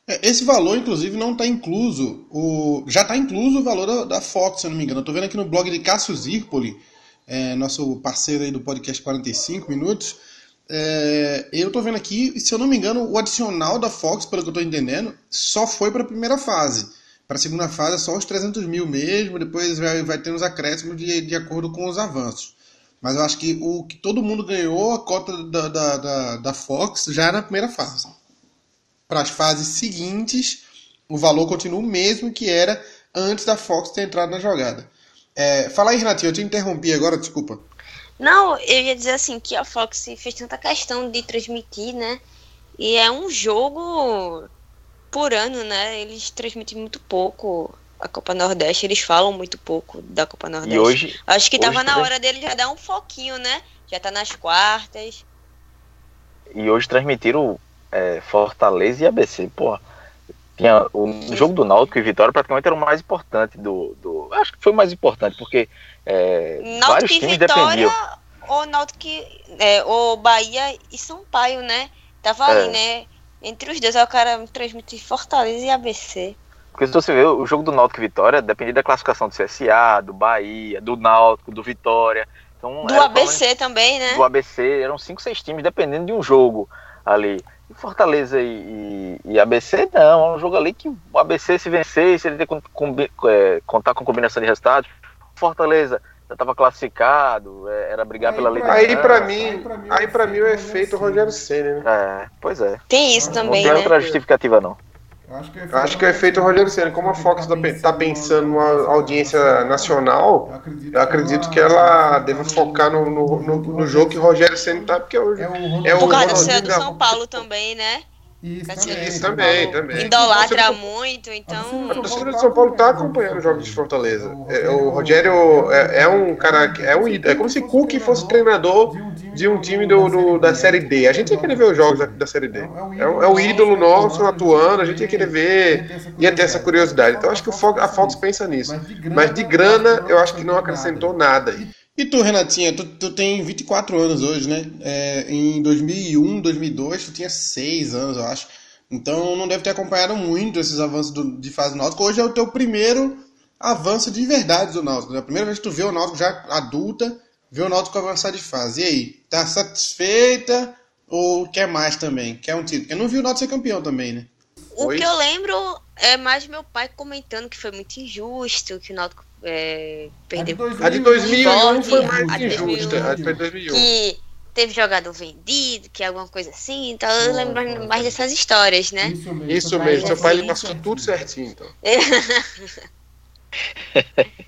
É, esse valor, inclusive, não está incluso. O... Já está incluso o valor da, da Fox, se eu não me engano. Eu estou vendo aqui no blog de Cássio Zirpoli é, nosso parceiro aí do podcast 45 Minutos. É, eu tô vendo aqui, se eu não me engano, o adicional da Fox, pelo que eu tô entendendo, só foi para a primeira fase. Para a segunda fase é só os 300 mil mesmo, depois vai, vai ter uns acréscimos de, de acordo com os avanços. Mas eu acho que o que todo mundo ganhou, a cota da, da, da, da Fox, já é na primeira fase. Para as fases seguintes, o valor continua o mesmo que era antes da Fox ter entrado na jogada. É, fala aí, Renatinho, eu te interrompi agora, desculpa. Não, eu ia dizer assim que a Fox fez tanta questão de transmitir, né? E é um jogo por ano, né? Eles transmitem muito pouco a Copa Nordeste, eles falam muito pouco da Copa Nordeste. E hoje, Acho que hoje tava na hora dele já dar um foquinho, né? Já tá nas quartas. E hoje transmitiram é, Fortaleza e ABC, pô. Tinha o jogo do Náutico e Vitória praticamente era o mais importante do, do acho que foi o mais importante porque é, Náutico vários times Vitória, dependiam. Ou Náutico, é, ou Bahia e Sampaio, né? Tava é. ali, né? Entre os dois, o cara transmitir Fortaleza e ABC. Porque se você ver o jogo do Náutico e Vitória, dependia da classificação do CSA, do Bahia, do Náutico, do Vitória. Então, do ABC também, né? Do ABC, eram cinco, seis times dependendo de um jogo ali. E Fortaleza e, e, e, ABC, não. É um jogo ali que o ABC se vencer, se ele ter, com, com, é, contar com combinação de resultados. Fortaleza já estava classificado, é, era brigar aí, pela liderança. Aí para mim, aí para mim, o efeito Rogério Ceni, né? É, pois é. Tem isso também, não tem né? outra justificativa não. Acho que é feito o Rogério Senna. Como a Fox está pensando numa audiência nacional, eu acredito que ela deve focar no, no, no, no jogo que o Rogério Senna tá, porque hoje é o Por causa do seu do São Paulo também, né? Isso, também, isso também, também. Idolatra muito, então. A torcida do São Paulo tá acompanhando os jogos de Fortaleza. É, o Rogério é, é, um cara. É, um, é como se Cook fosse treinador de um time do, do, da Série D. A gente ia querer ver os jogos da, da Série D. É, o, é o ídolo nosso atuando, a gente ia querer ver, ia ter essa curiosidade. Então acho que o, a Fox pensa nisso. Mas de grana, eu acho que não acrescentou nada aí. E tu, Renatinha, tu, tu tem 24 anos hoje, né? É, em 2001, 2002, tu tinha 6 anos, eu acho. Então não deve ter acompanhado muito esses avanços do, de fase do Náutico. Hoje é o teu primeiro avanço de verdade do Náutico. É a primeira vez que tu vê o Náutico já adulta, vê o Náutico avançar de fase. E aí, tá satisfeita ou quer mais também? Quer um título? Porque não viu o Náutico ser campeão também, né? O Oi? que eu lembro é mais meu pai comentando que foi muito injusto, que o Náutico é, perdeu. A de 2001 foi mais injusta. A de 2001. Que teve jogador vendido, que é alguma coisa assim. Então eu lembro mais dessas histórias, né? Isso mesmo. Isso mesmo. Seu pai ele passou tudo certinho, então.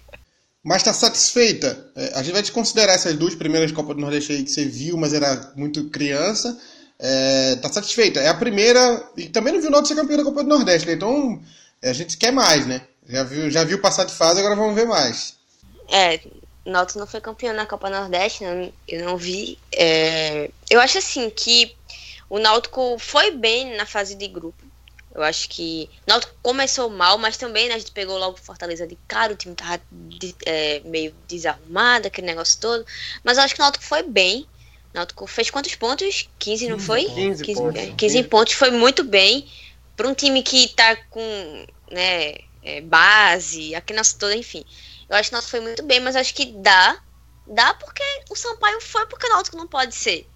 Mas tá satisfeita? É, a gente vai te considerar essas duas primeiras Copas do Nordeste aí que você viu, mas era muito criança. É, tá satisfeita? É a primeira. E também não viu o Náutico ser campeão da Copa do Nordeste, né? Então a gente quer mais, né? Já viu, já viu passar de fase, agora vamos ver mais. É, o Náutico não foi campeão na Copa Nordeste, não, eu não vi. É, eu acho assim que o Náutico foi bem na fase de grupo. Eu acho que o Náutico começou mal, mas também né, a gente pegou logo Fortaleza de cara, o time tava de, é, meio desarrumado, aquele negócio todo. Mas eu acho que o Náutico foi bem. O Náutico fez quantos pontos? 15, não foi? 15, 15 pontos. 15, 15 pontos, foi muito bem. Para um time que tá com né, é, base, a criança toda, enfim. Eu acho que o Náutico foi muito bem, mas acho que dá. Dá porque o Sampaio foi porque o Náutico não pode ser,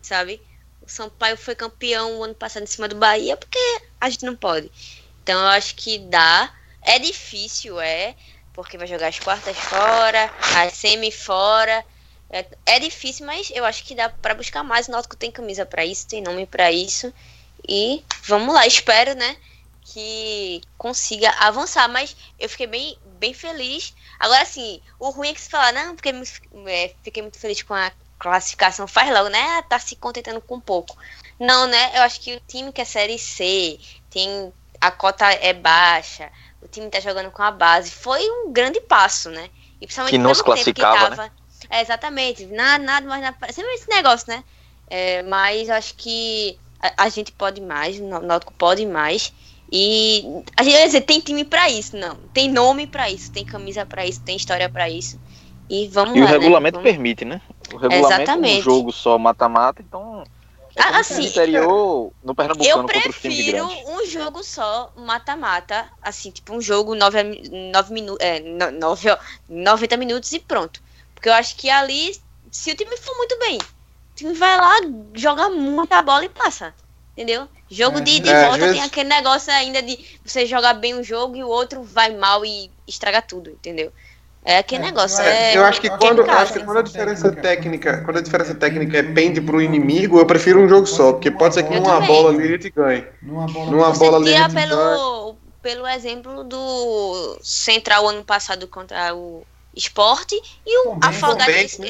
sabe? O Sampaio foi campeão o ano passado em cima do Bahia porque a gente não pode. Então eu acho que dá. É difícil, é, porque vai jogar as quartas fora, as semi fora. É, é difícil, mas eu acho que dá para buscar mais. O Náutico tem camisa para isso, tem nome para isso. E vamos lá, espero, né? Que consiga avançar, mas eu fiquei bem, bem feliz. Agora, assim, o ruim é que se falar, não, porque é, fiquei muito feliz com a classificação, faz logo, né? Ah, tá se contentando com pouco. Não, né? Eu acho que o time que é Série C, tem a cota é baixa, o time tá jogando com a base, foi um grande passo, né? E principalmente que não se classificava, né? É, exatamente, nada, nada mais na... Sempre esse negócio, né? É, mas acho que a, a, gente pode mais, o Náutico pode mais. E a gente vai dizer, tem time para isso, não. Tem nome para isso, tem camisa para isso, tem história para isso. E vamos e lá. O regulamento né? permite, né? O regulamento é um jogo só mata-mata, então. É assim, interior, no Pernambucano eu prefiro um jogo só mata-mata, assim, tipo um jogo 9 nove minutos, é, 9, 90 minutos e pronto. Porque eu acho que ali, se o time for muito bem, o time vai lá, joga muita bola e passa. Entendeu? Jogo é, de, de é, volta vezes... tem aquele negócio ainda de você jogar bem um jogo e o outro vai mal e estraga tudo, entendeu? É aquele é, negócio. É, eu acho que quando, eu acho que quando a diferença técnica, quando a diferença técnica pende pro inimigo, eu prefiro um jogo só, porque pode ser que numa também. bola ali ele te ganhe. Numa bola, numa bola ali ele pelo, pelo exemplo do Central ano passado contra o Esporte e o Afogados né?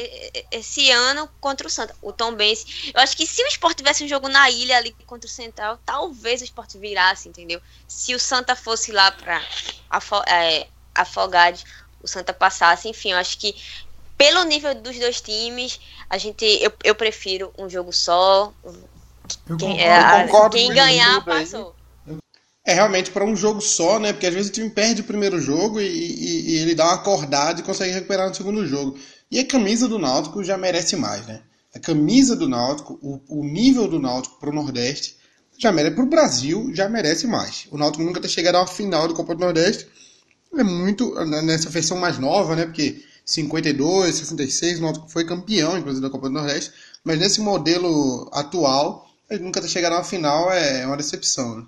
esse ano contra o Santa, o Tom Benz. Eu acho que se o Esporte tivesse um jogo na ilha ali contra o Central, talvez o Esporte virasse, entendeu? Se o Santa fosse lá para afo é, Afogados, o Santa passasse, enfim, eu acho que pelo nível dos dois times, a gente eu, eu prefiro um jogo só. Eu quem, concordo, é, quem ganhar passou. É realmente para um jogo só, né? Porque às vezes o time perde o primeiro jogo e, e, e, ele dá uma acordada e consegue recuperar no segundo jogo. E a camisa do Náutico já merece mais, né? A camisa do Náutico, o, o nível do Náutico para o Nordeste, já merece para o Brasil, já merece mais. O Náutico nunca ter chegado uma final do Copa do Nordeste. É muito né, nessa versão mais nova, né? Porque 52, 66, o Náutico foi campeão, inclusive, da Copa do Nordeste. Mas nesse modelo atual, ele nunca ter chegado uma final é uma decepção. Né?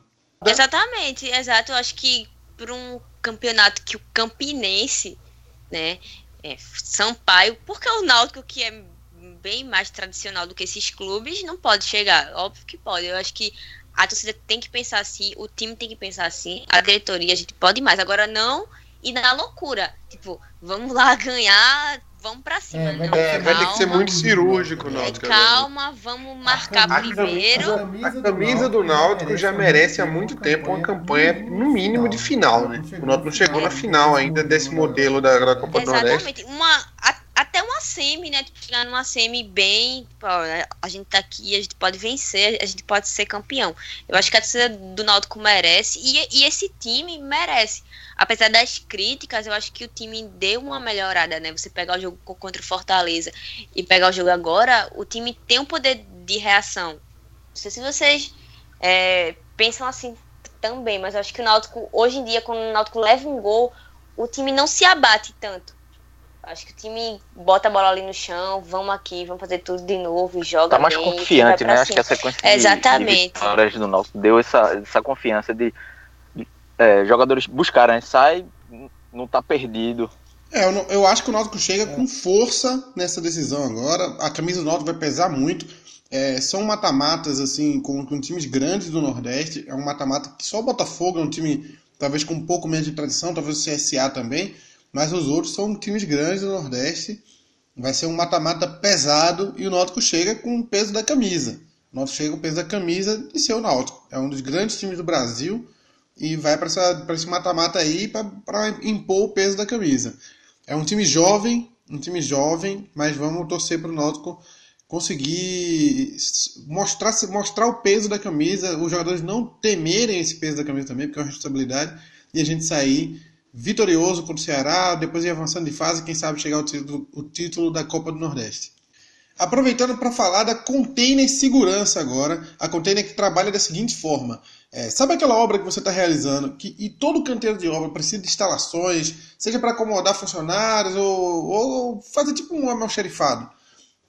Exatamente, exato. Eu acho que para um campeonato que o Campinense, né, é, Sampaio, porque o Náutico, que é bem mais tradicional do que esses clubes, não pode chegar. Óbvio que pode. Eu acho que a torcida tem que pensar assim, o time tem que pensar assim, a diretoria, a gente pode mais. Agora não e na loucura. Tipo, vamos lá ganhar vamos pra cima. É, vai, não, é, vai ter que ser muito cirúrgico o é, Náutico. É, calma, vamos marcar a primeiro. A camisa, do Náutico já merece há muito tempo uma campanha, no mínimo, de final, né? O Náutico não chegou na final ainda desse modelo da, da Copa do Nordeste. Exatamente. Uma, uma semi, né? Tipo, chegar numa semi bem. Pô, a gente tá aqui, a gente pode vencer, a gente pode ser campeão. Eu acho que a torcida do Náutico merece e, e esse time merece apesar das críticas, eu acho que o time deu uma melhorada, né? Você pegar o jogo contra o Fortaleza e pegar o jogo agora, o time tem um poder de reação. Não sei se vocês é, pensam assim também, mas eu acho que o Náutico, hoje em dia, quando o Náutico leva um gol, o time não se abate tanto. Acho que o time bota a bola ali no chão, vamos aqui, vamos fazer tudo de novo e joga. Tá mais bem, confiante, né? Acho que a sequência Exatamente. de, de do Náutico deu essa, essa confiança de é, jogadores buscarem, sai, não tá perdido. É, eu, eu, acho que o Náutico chega com força nessa decisão agora. A camisa do Náutico vai pesar muito. É, são mata-matas, assim, com, com, times grandes do Nordeste. É um mata-mata que só o Botafogo é um time, talvez com um pouco menos de tradição, talvez o CSA também. Mas os outros são times grandes do Nordeste. Vai ser um mata-mata pesado e o Náutico chega com o peso da camisa. O Náutico chega com o peso da camisa de ser o Náutico. É um dos grandes times do Brasil e vai para esse mata-mata aí para impor o peso da camisa. É um time jovem, um time jovem, mas vamos torcer para o Náutico conseguir mostrar, mostrar o peso da camisa, os jogadores não temerem esse peso da camisa também, porque é uma responsabilidade, e a gente sair vitorioso contra o Ceará, depois ir avançando de fase, quem sabe chegar ao título, o título da Copa do Nordeste. Aproveitando para falar da Container Segurança agora, a Container que trabalha da seguinte forma: é, sabe aquela obra que você está realizando que, e todo canteiro de obra precisa de instalações, seja para acomodar funcionários ou, ou fazer tipo um almoxerifado?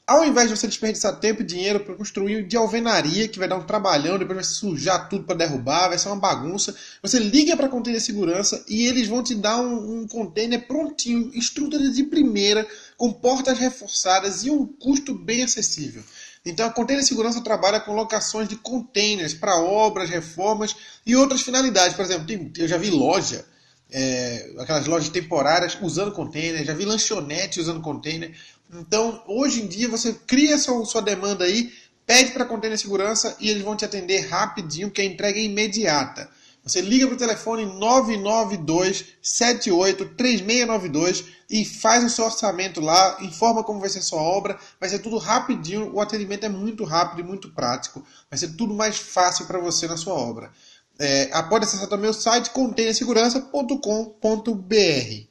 Ao invés de você desperdiçar tempo e dinheiro para construir de alvenaria, que vai dar um trabalhão, depois vai sujar tudo para derrubar, vai ser uma bagunça, você liga para a Container Segurança e eles vão te dar um, um container prontinho, estrutura de primeira, com portas reforçadas e um custo bem acessível. Então a Container Segurança trabalha com locações de containers para obras, reformas e outras finalidades. Por exemplo, tem, eu já vi loja, é, aquelas lojas temporárias usando container, já vi lanchonete usando container. Então, hoje em dia, você cria sua, sua demanda aí, pede para a Container Segurança e eles vão te atender rapidinho, que a entrega é imediata. Você liga para o telefone 992 78 3692 e faz o seu orçamento lá, informa como vai ser sua obra, vai ser tudo rapidinho, o atendimento é muito rápido e muito prático, vai ser tudo mais fácil para você na sua obra. É, pode acessar também o site containersegurança.com.br.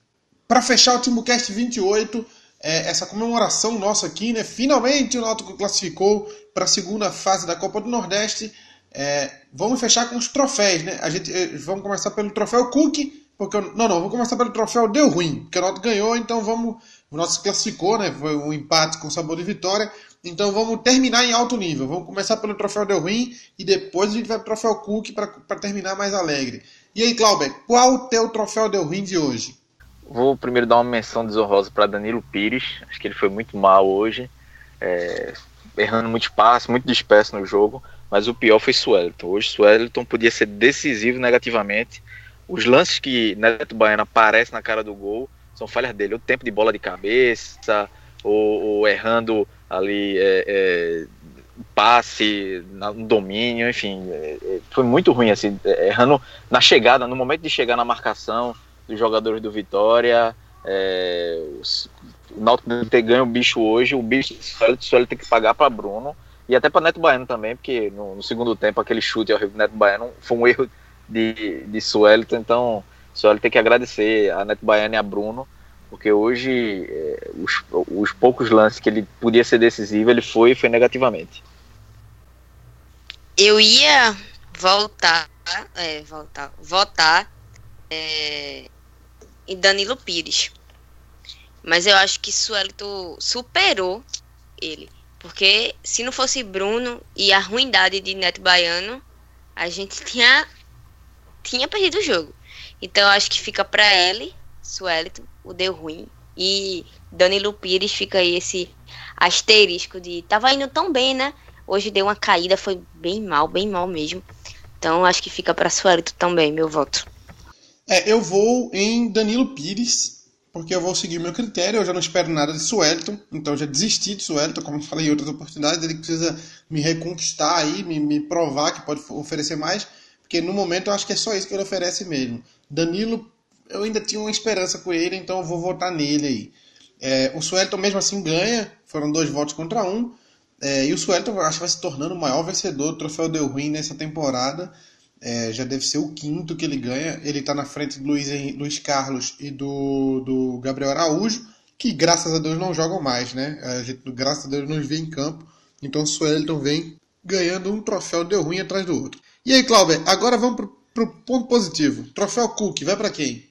Para fechar o TimbuCast 28, é, essa comemoração nossa aqui, né? Finalmente o Náutico classificou para a segunda fase da Copa do Nordeste é, vamos fechar com os troféus, né? A gente, é, vamos começar pelo troféu Cook, porque eu, não, não, vamos começar pelo troféu Deu Ruim, porque o Náutico ganhou, então vamos, o nosso classificou, né? Foi um empate com sabor de vitória, então vamos terminar em alto nível. Vamos começar pelo troféu Deu Ruim e depois a gente vai pro troféu Cook para terminar mais alegre. E aí, Clauber, qual o teu troféu Deu Ruim de hoje? Vou primeiro dar uma menção desonrosa para Danilo Pires, acho que ele foi muito mal hoje, é, errando muito espaço, muito disperso no jogo mas o pior foi Suelton. Hoje Suelton podia ser decisivo negativamente. Os lances que Neto Baiano aparece na cara do gol são falhas dele. O tempo de bola de cabeça, ou, ou errando ali é, é, passe, no domínio, enfim, é, é, foi muito ruim assim, é, errando na chegada, no momento de chegar na marcação dos jogadores do Vitória. É, o Náutico ter ganho o bicho hoje, o bicho Suelton tem que pagar para Bruno e até para Neto Baiano também, porque no, no, segundo tempo aquele chute ao Neto Baiano foi um erro de, de Suelito, então Suelito tem que agradecer a Neto Baiano e a Bruno, porque hoje é, os, os poucos lances que ele podia ser decisivo, ele foi foi negativamente. Eu ia voltar, é, voltar, votar é, em Danilo Pires. Mas eu acho que Suelito superou ele. Porque se não fosse Bruno e a ruindade de Neto Baiano, a gente tinha, tinha perdido o jogo. Então acho que fica para ele, Suelito, o deu ruim. E Danilo Pires fica aí esse asterisco de tava indo tão bem, né? Hoje deu uma caída, foi bem mal, bem mal mesmo. Então acho que fica para Suelito também, meu voto. É, eu vou em Danilo Pires, porque eu vou seguir meu critério, eu já não espero nada de Suelton, então já desisti de Suelton, como falei em outras oportunidades, ele precisa me reconquistar aí, me, me provar que pode oferecer mais, porque no momento eu acho que é só isso que ele oferece mesmo. Danilo, eu ainda tinha uma esperança com ele, então eu vou votar nele aí. É, o Suelton mesmo assim ganha, foram dois votos contra um, é, e o Suelton acho que vai se tornando o maior vencedor do Troféu Del Ruim nessa temporada, é, já deve ser o quinto que ele ganha. Ele está na frente do Luiz, Luiz Carlos e do, do Gabriel Araújo, que graças a Deus não jogam mais, né? A gente, graças a Deus, nos vê em campo. Então o Suelton vem ganhando um troféu deu ruim atrás do outro. E aí, Clauber, agora vamos para o ponto positivo. Troféu Cook, vai para quem?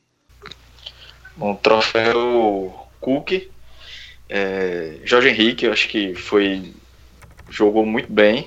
Bom, troféu Cook, é, Jorge Henrique, eu acho que foi jogou muito bem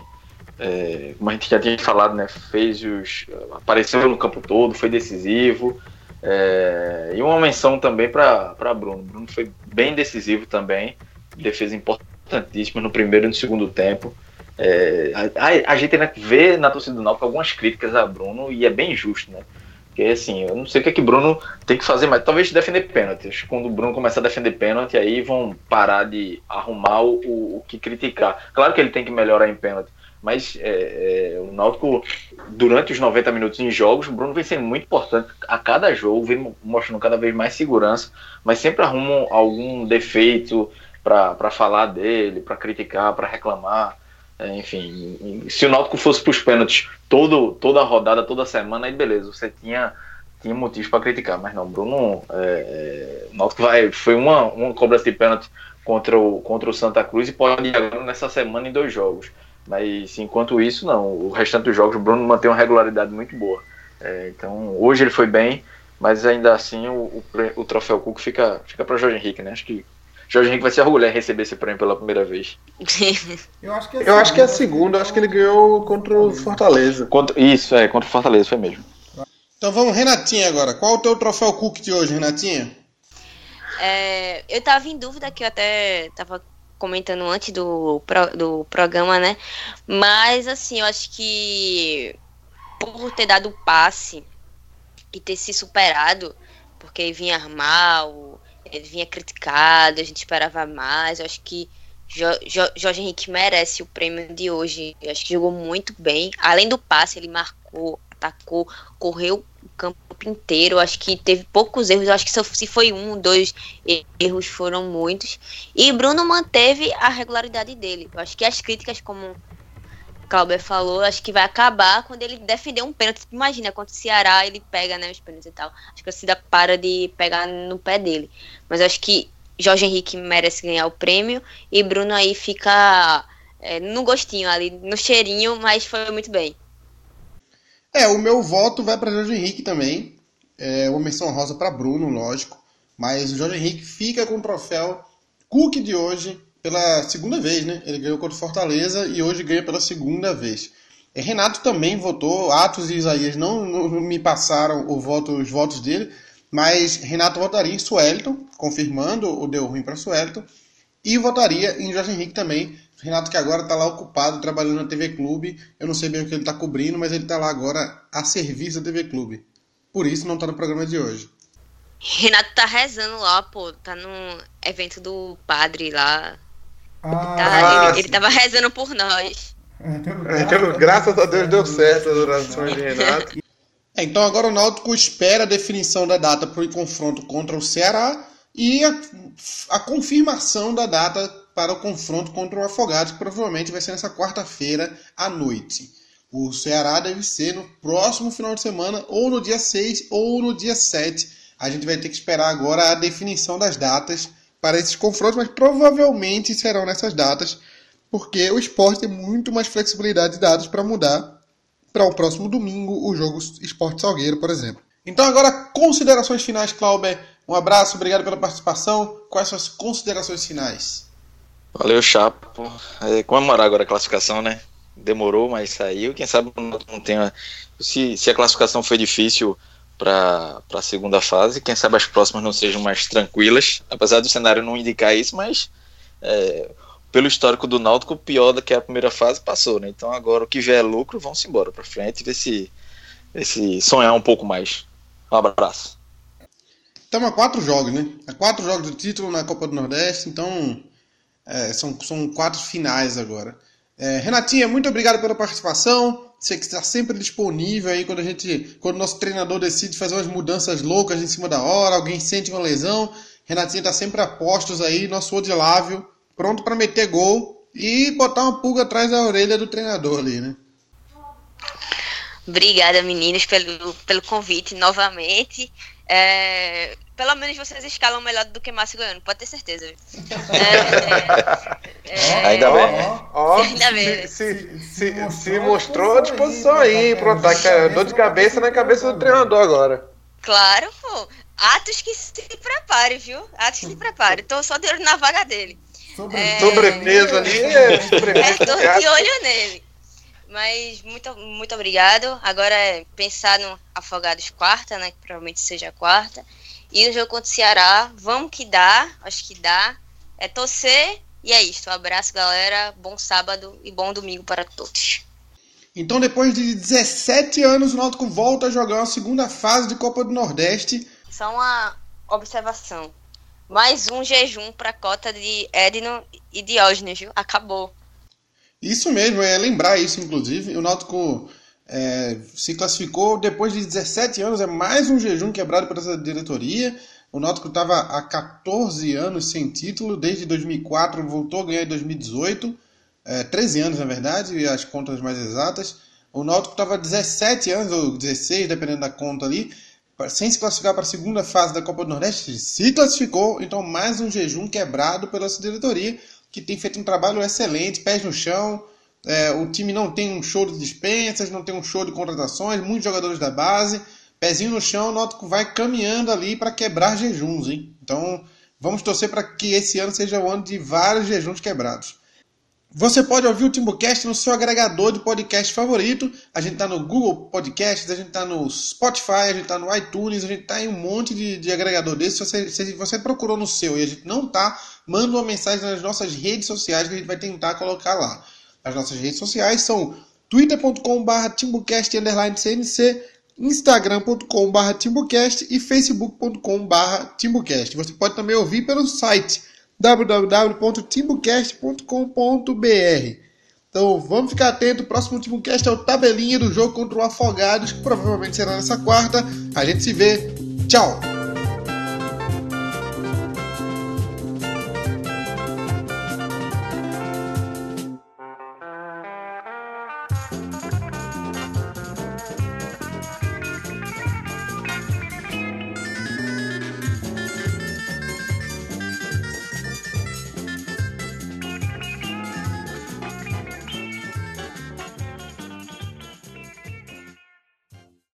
é, como a gente já tinha falado, né, fez os, apareceu no campo todo, foi decisivo. É, e uma menção também para Bruno. Bruno foi bem decisivo também, defesa importantíssima no primeiro e no segundo tempo. É, a, a, gente ainda vê na torcida do Náutico algumas críticas a Bruno e é bem justo, né? Porque assim, eu não sei o que é que Bruno tem que fazer mais. Talvez defender pênalti. Quando o Bruno começar a defender pênalti, aí vão parar de arrumar o, o que criticar. Claro que ele tem que melhorar em pênalti mas é, é, o Náutico, durante os 90 minutos em jogos, o Bruno vem sendo muito importante a cada jogo, vem mostrando cada vez mais segurança, mas sempre arrumam algum defeito para falar dele, para criticar, para reclamar. É, enfim, se o Náutico fosse para os pênaltis todo, toda rodada, toda semana, aí beleza, você tinha, tinha motivos para criticar, mas não, Bruno, é, é, o Náutico vai, foi uma, uma cobrança de pênalti contra o, contra o Santa Cruz e pode ir agora nessa semana em dois jogos. Mas enquanto isso, não. O restante dos jogos, o Bruno mantém uma regularidade muito boa. É, então, hoje ele foi bem, mas ainda assim o, o, o troféu Cook fica, fica para Jorge Henrique, né? Acho que Jorge Henrique vai se orgulhar em receber esse prêmio pela primeira vez. eu acho que é, eu acho que é a segunda, acho que ele ganhou contra o Fortaleza. Contra, isso, é, contra o Fortaleza, foi mesmo. Então vamos, Renatinha, agora. Qual é o teu troféu Cook de hoje, Renatinha? É, eu tava em dúvida que eu até tava comentando antes do, do programa, né? Mas, assim, eu acho que por ter dado o passe e ter se superado, porque vinha mal, ele vinha criticado, a gente esperava mais, eu acho que jo, jo, Jorge Henrique merece o prêmio de hoje. Eu acho que jogou muito bem. Além do passe, ele marcou, atacou, correu campo inteiro. Acho que teve poucos erros. Acho que se foi um, dois erros foram muitos. E Bruno manteve a regularidade dele. Acho que as críticas, como Clauber falou, acho que vai acabar quando ele defender um pênalti. Imagina, contra o Ceará, ele pega né, os pênaltis e tal. Acho que a Cida para de pegar no pé dele. Mas acho que Jorge Henrique merece ganhar o prêmio e Bruno aí fica é, no gostinho ali, no cheirinho, mas foi muito bem. É, o meu voto vai para Jorge Henrique também. É uma menção rosa para Bruno, lógico. Mas o Jorge Henrique fica com o troféu Cook de hoje pela segunda vez, né? Ele ganhou contra o Fortaleza e hoje ganha pela segunda vez. E Renato também votou, Atos e Isaías não, não me passaram voto, os votos dele, mas Renato votaria em Suelton, confirmando o deu ruim para Suelton, e votaria em Jorge Henrique também, Renato que agora está lá ocupado trabalhando na TV Clube. Eu não sei bem o que ele está cobrindo, mas ele está lá agora a serviço da TV Clube. Por isso não está no programa de hoje. Renato tá rezando lá, pô. Tá no evento do padre lá. Ah, ele, tá, ele, ele tava rezando por nós. É, então, graças a Deus deu certo a oração de Renato. É, então agora o Náutico espera a definição da data para o confronto contra o Ceará e a, a confirmação da data para o confronto contra o Afogados, que provavelmente vai ser nessa quarta-feira à noite. O Ceará deve ser no próximo final de semana, ou no dia 6 ou no dia 7. A gente vai ter que esperar agora a definição das datas para esses confrontos, mas provavelmente serão nessas datas, porque o esporte tem muito mais flexibilidade de dados para mudar para o próximo domingo o jogo Esporte Salgueiro, por exemplo. Então agora considerações finais, Clauber. Um abraço, obrigado pela participação. Quais são as considerações finais? Valeu, Chapo. É, comemorar agora a classificação, né? Demorou, mas saiu. Quem sabe não tenha. Se, se a classificação foi difícil para a segunda fase. Quem sabe as próximas não sejam mais tranquilas, apesar do cenário não indicar isso, mas é, pelo histórico do Náutico, o pior do que a primeira fase passou, né? Então agora o que vier é lucro, vamos embora para frente ver se, ver se sonhar um pouco mais. Um abraço. Estamos a quatro jogos, né? A quatro jogos de título na Copa do Nordeste, então é, são, são quatro finais agora. É, Renatinha, muito obrigado pela participação. Você que está sempre disponível aí quando a gente, quando o nosso treinador decide fazer umas mudanças loucas em cima da hora, alguém sente uma lesão. Renatinha está sempre a postos aí, nosso odilável, pronto para meter gol e botar uma pulga atrás da orelha do treinador ali, né? Obrigada, meninos, pelo, pelo convite novamente. É, pelo menos vocês escalam melhor do que Márcio Goiano, pode ter certeza. É, é, é, ainda bem. Ó, ainda bem. Se, se, se, se mostrou à disposição aí pro ataque. É dor de cabeça na cabeça do treinador agora. Claro, pô. Atos que se prepare, viu? Atos que se prepare. Tô só de olho na vaga dele. Sobre... É... Sobremesa ali. É, sobremesa é, tô de olho nele. Mas muito, muito obrigado. Agora é pensar no Afogados quarta, né? Que provavelmente seja a quarta. E o jogo contra o Ceará, vamos que dá, acho que dá. É torcer e é isso. Um abraço, galera. Bom sábado e bom domingo para todos. Então, depois de 17 anos, o Náutico volta a jogar a segunda fase de Copa do Nordeste. Só uma observação. Mais um jejum para a cota de Edno e Diógenes, viu? Acabou. Isso mesmo, é lembrar isso, inclusive. O Náutico é, se classificou depois de 17 anos, é mais um jejum quebrado por essa diretoria. O Náutico estava há 14 anos sem título, desde 2004 voltou a ganhar em 2018, é, 13 anos na verdade, as contas mais exatas. O Náutico estava 17 anos, ou 16, dependendo da conta ali, sem se classificar para a segunda fase da Copa do Nordeste, se classificou, então mais um jejum quebrado pela essa diretoria, que tem feito um trabalho excelente, pés no chão, é, o time não tem um show de dispensas, não tem um show de contratações, muitos jogadores da base, pezinho no chão, o Náutico vai caminhando ali para quebrar jejuns, hein? Então, vamos torcer para que esse ano seja o ano de vários jejuns quebrados. Você pode ouvir o Timbucast no seu agregador de podcast favorito. A gente está no Google Podcasts, a gente está no Spotify, a gente está no iTunes, a gente está em um monte de, de agregador desses. Se você, se você procurou no seu e a gente não está, manda uma mensagem nas nossas redes sociais que a gente vai tentar colocar lá. As nossas redes sociais são twitter.com.br timbucast_cnc, instagram.com.br timbucast e facebook.com.br timbucast. Você pode também ouvir pelo site www.timbucast.com.br. Então vamos ficar atento. O próximo Timbucast é o tabelinha do jogo contra o Afogados, que provavelmente será nessa quarta. A gente se vê. Tchau!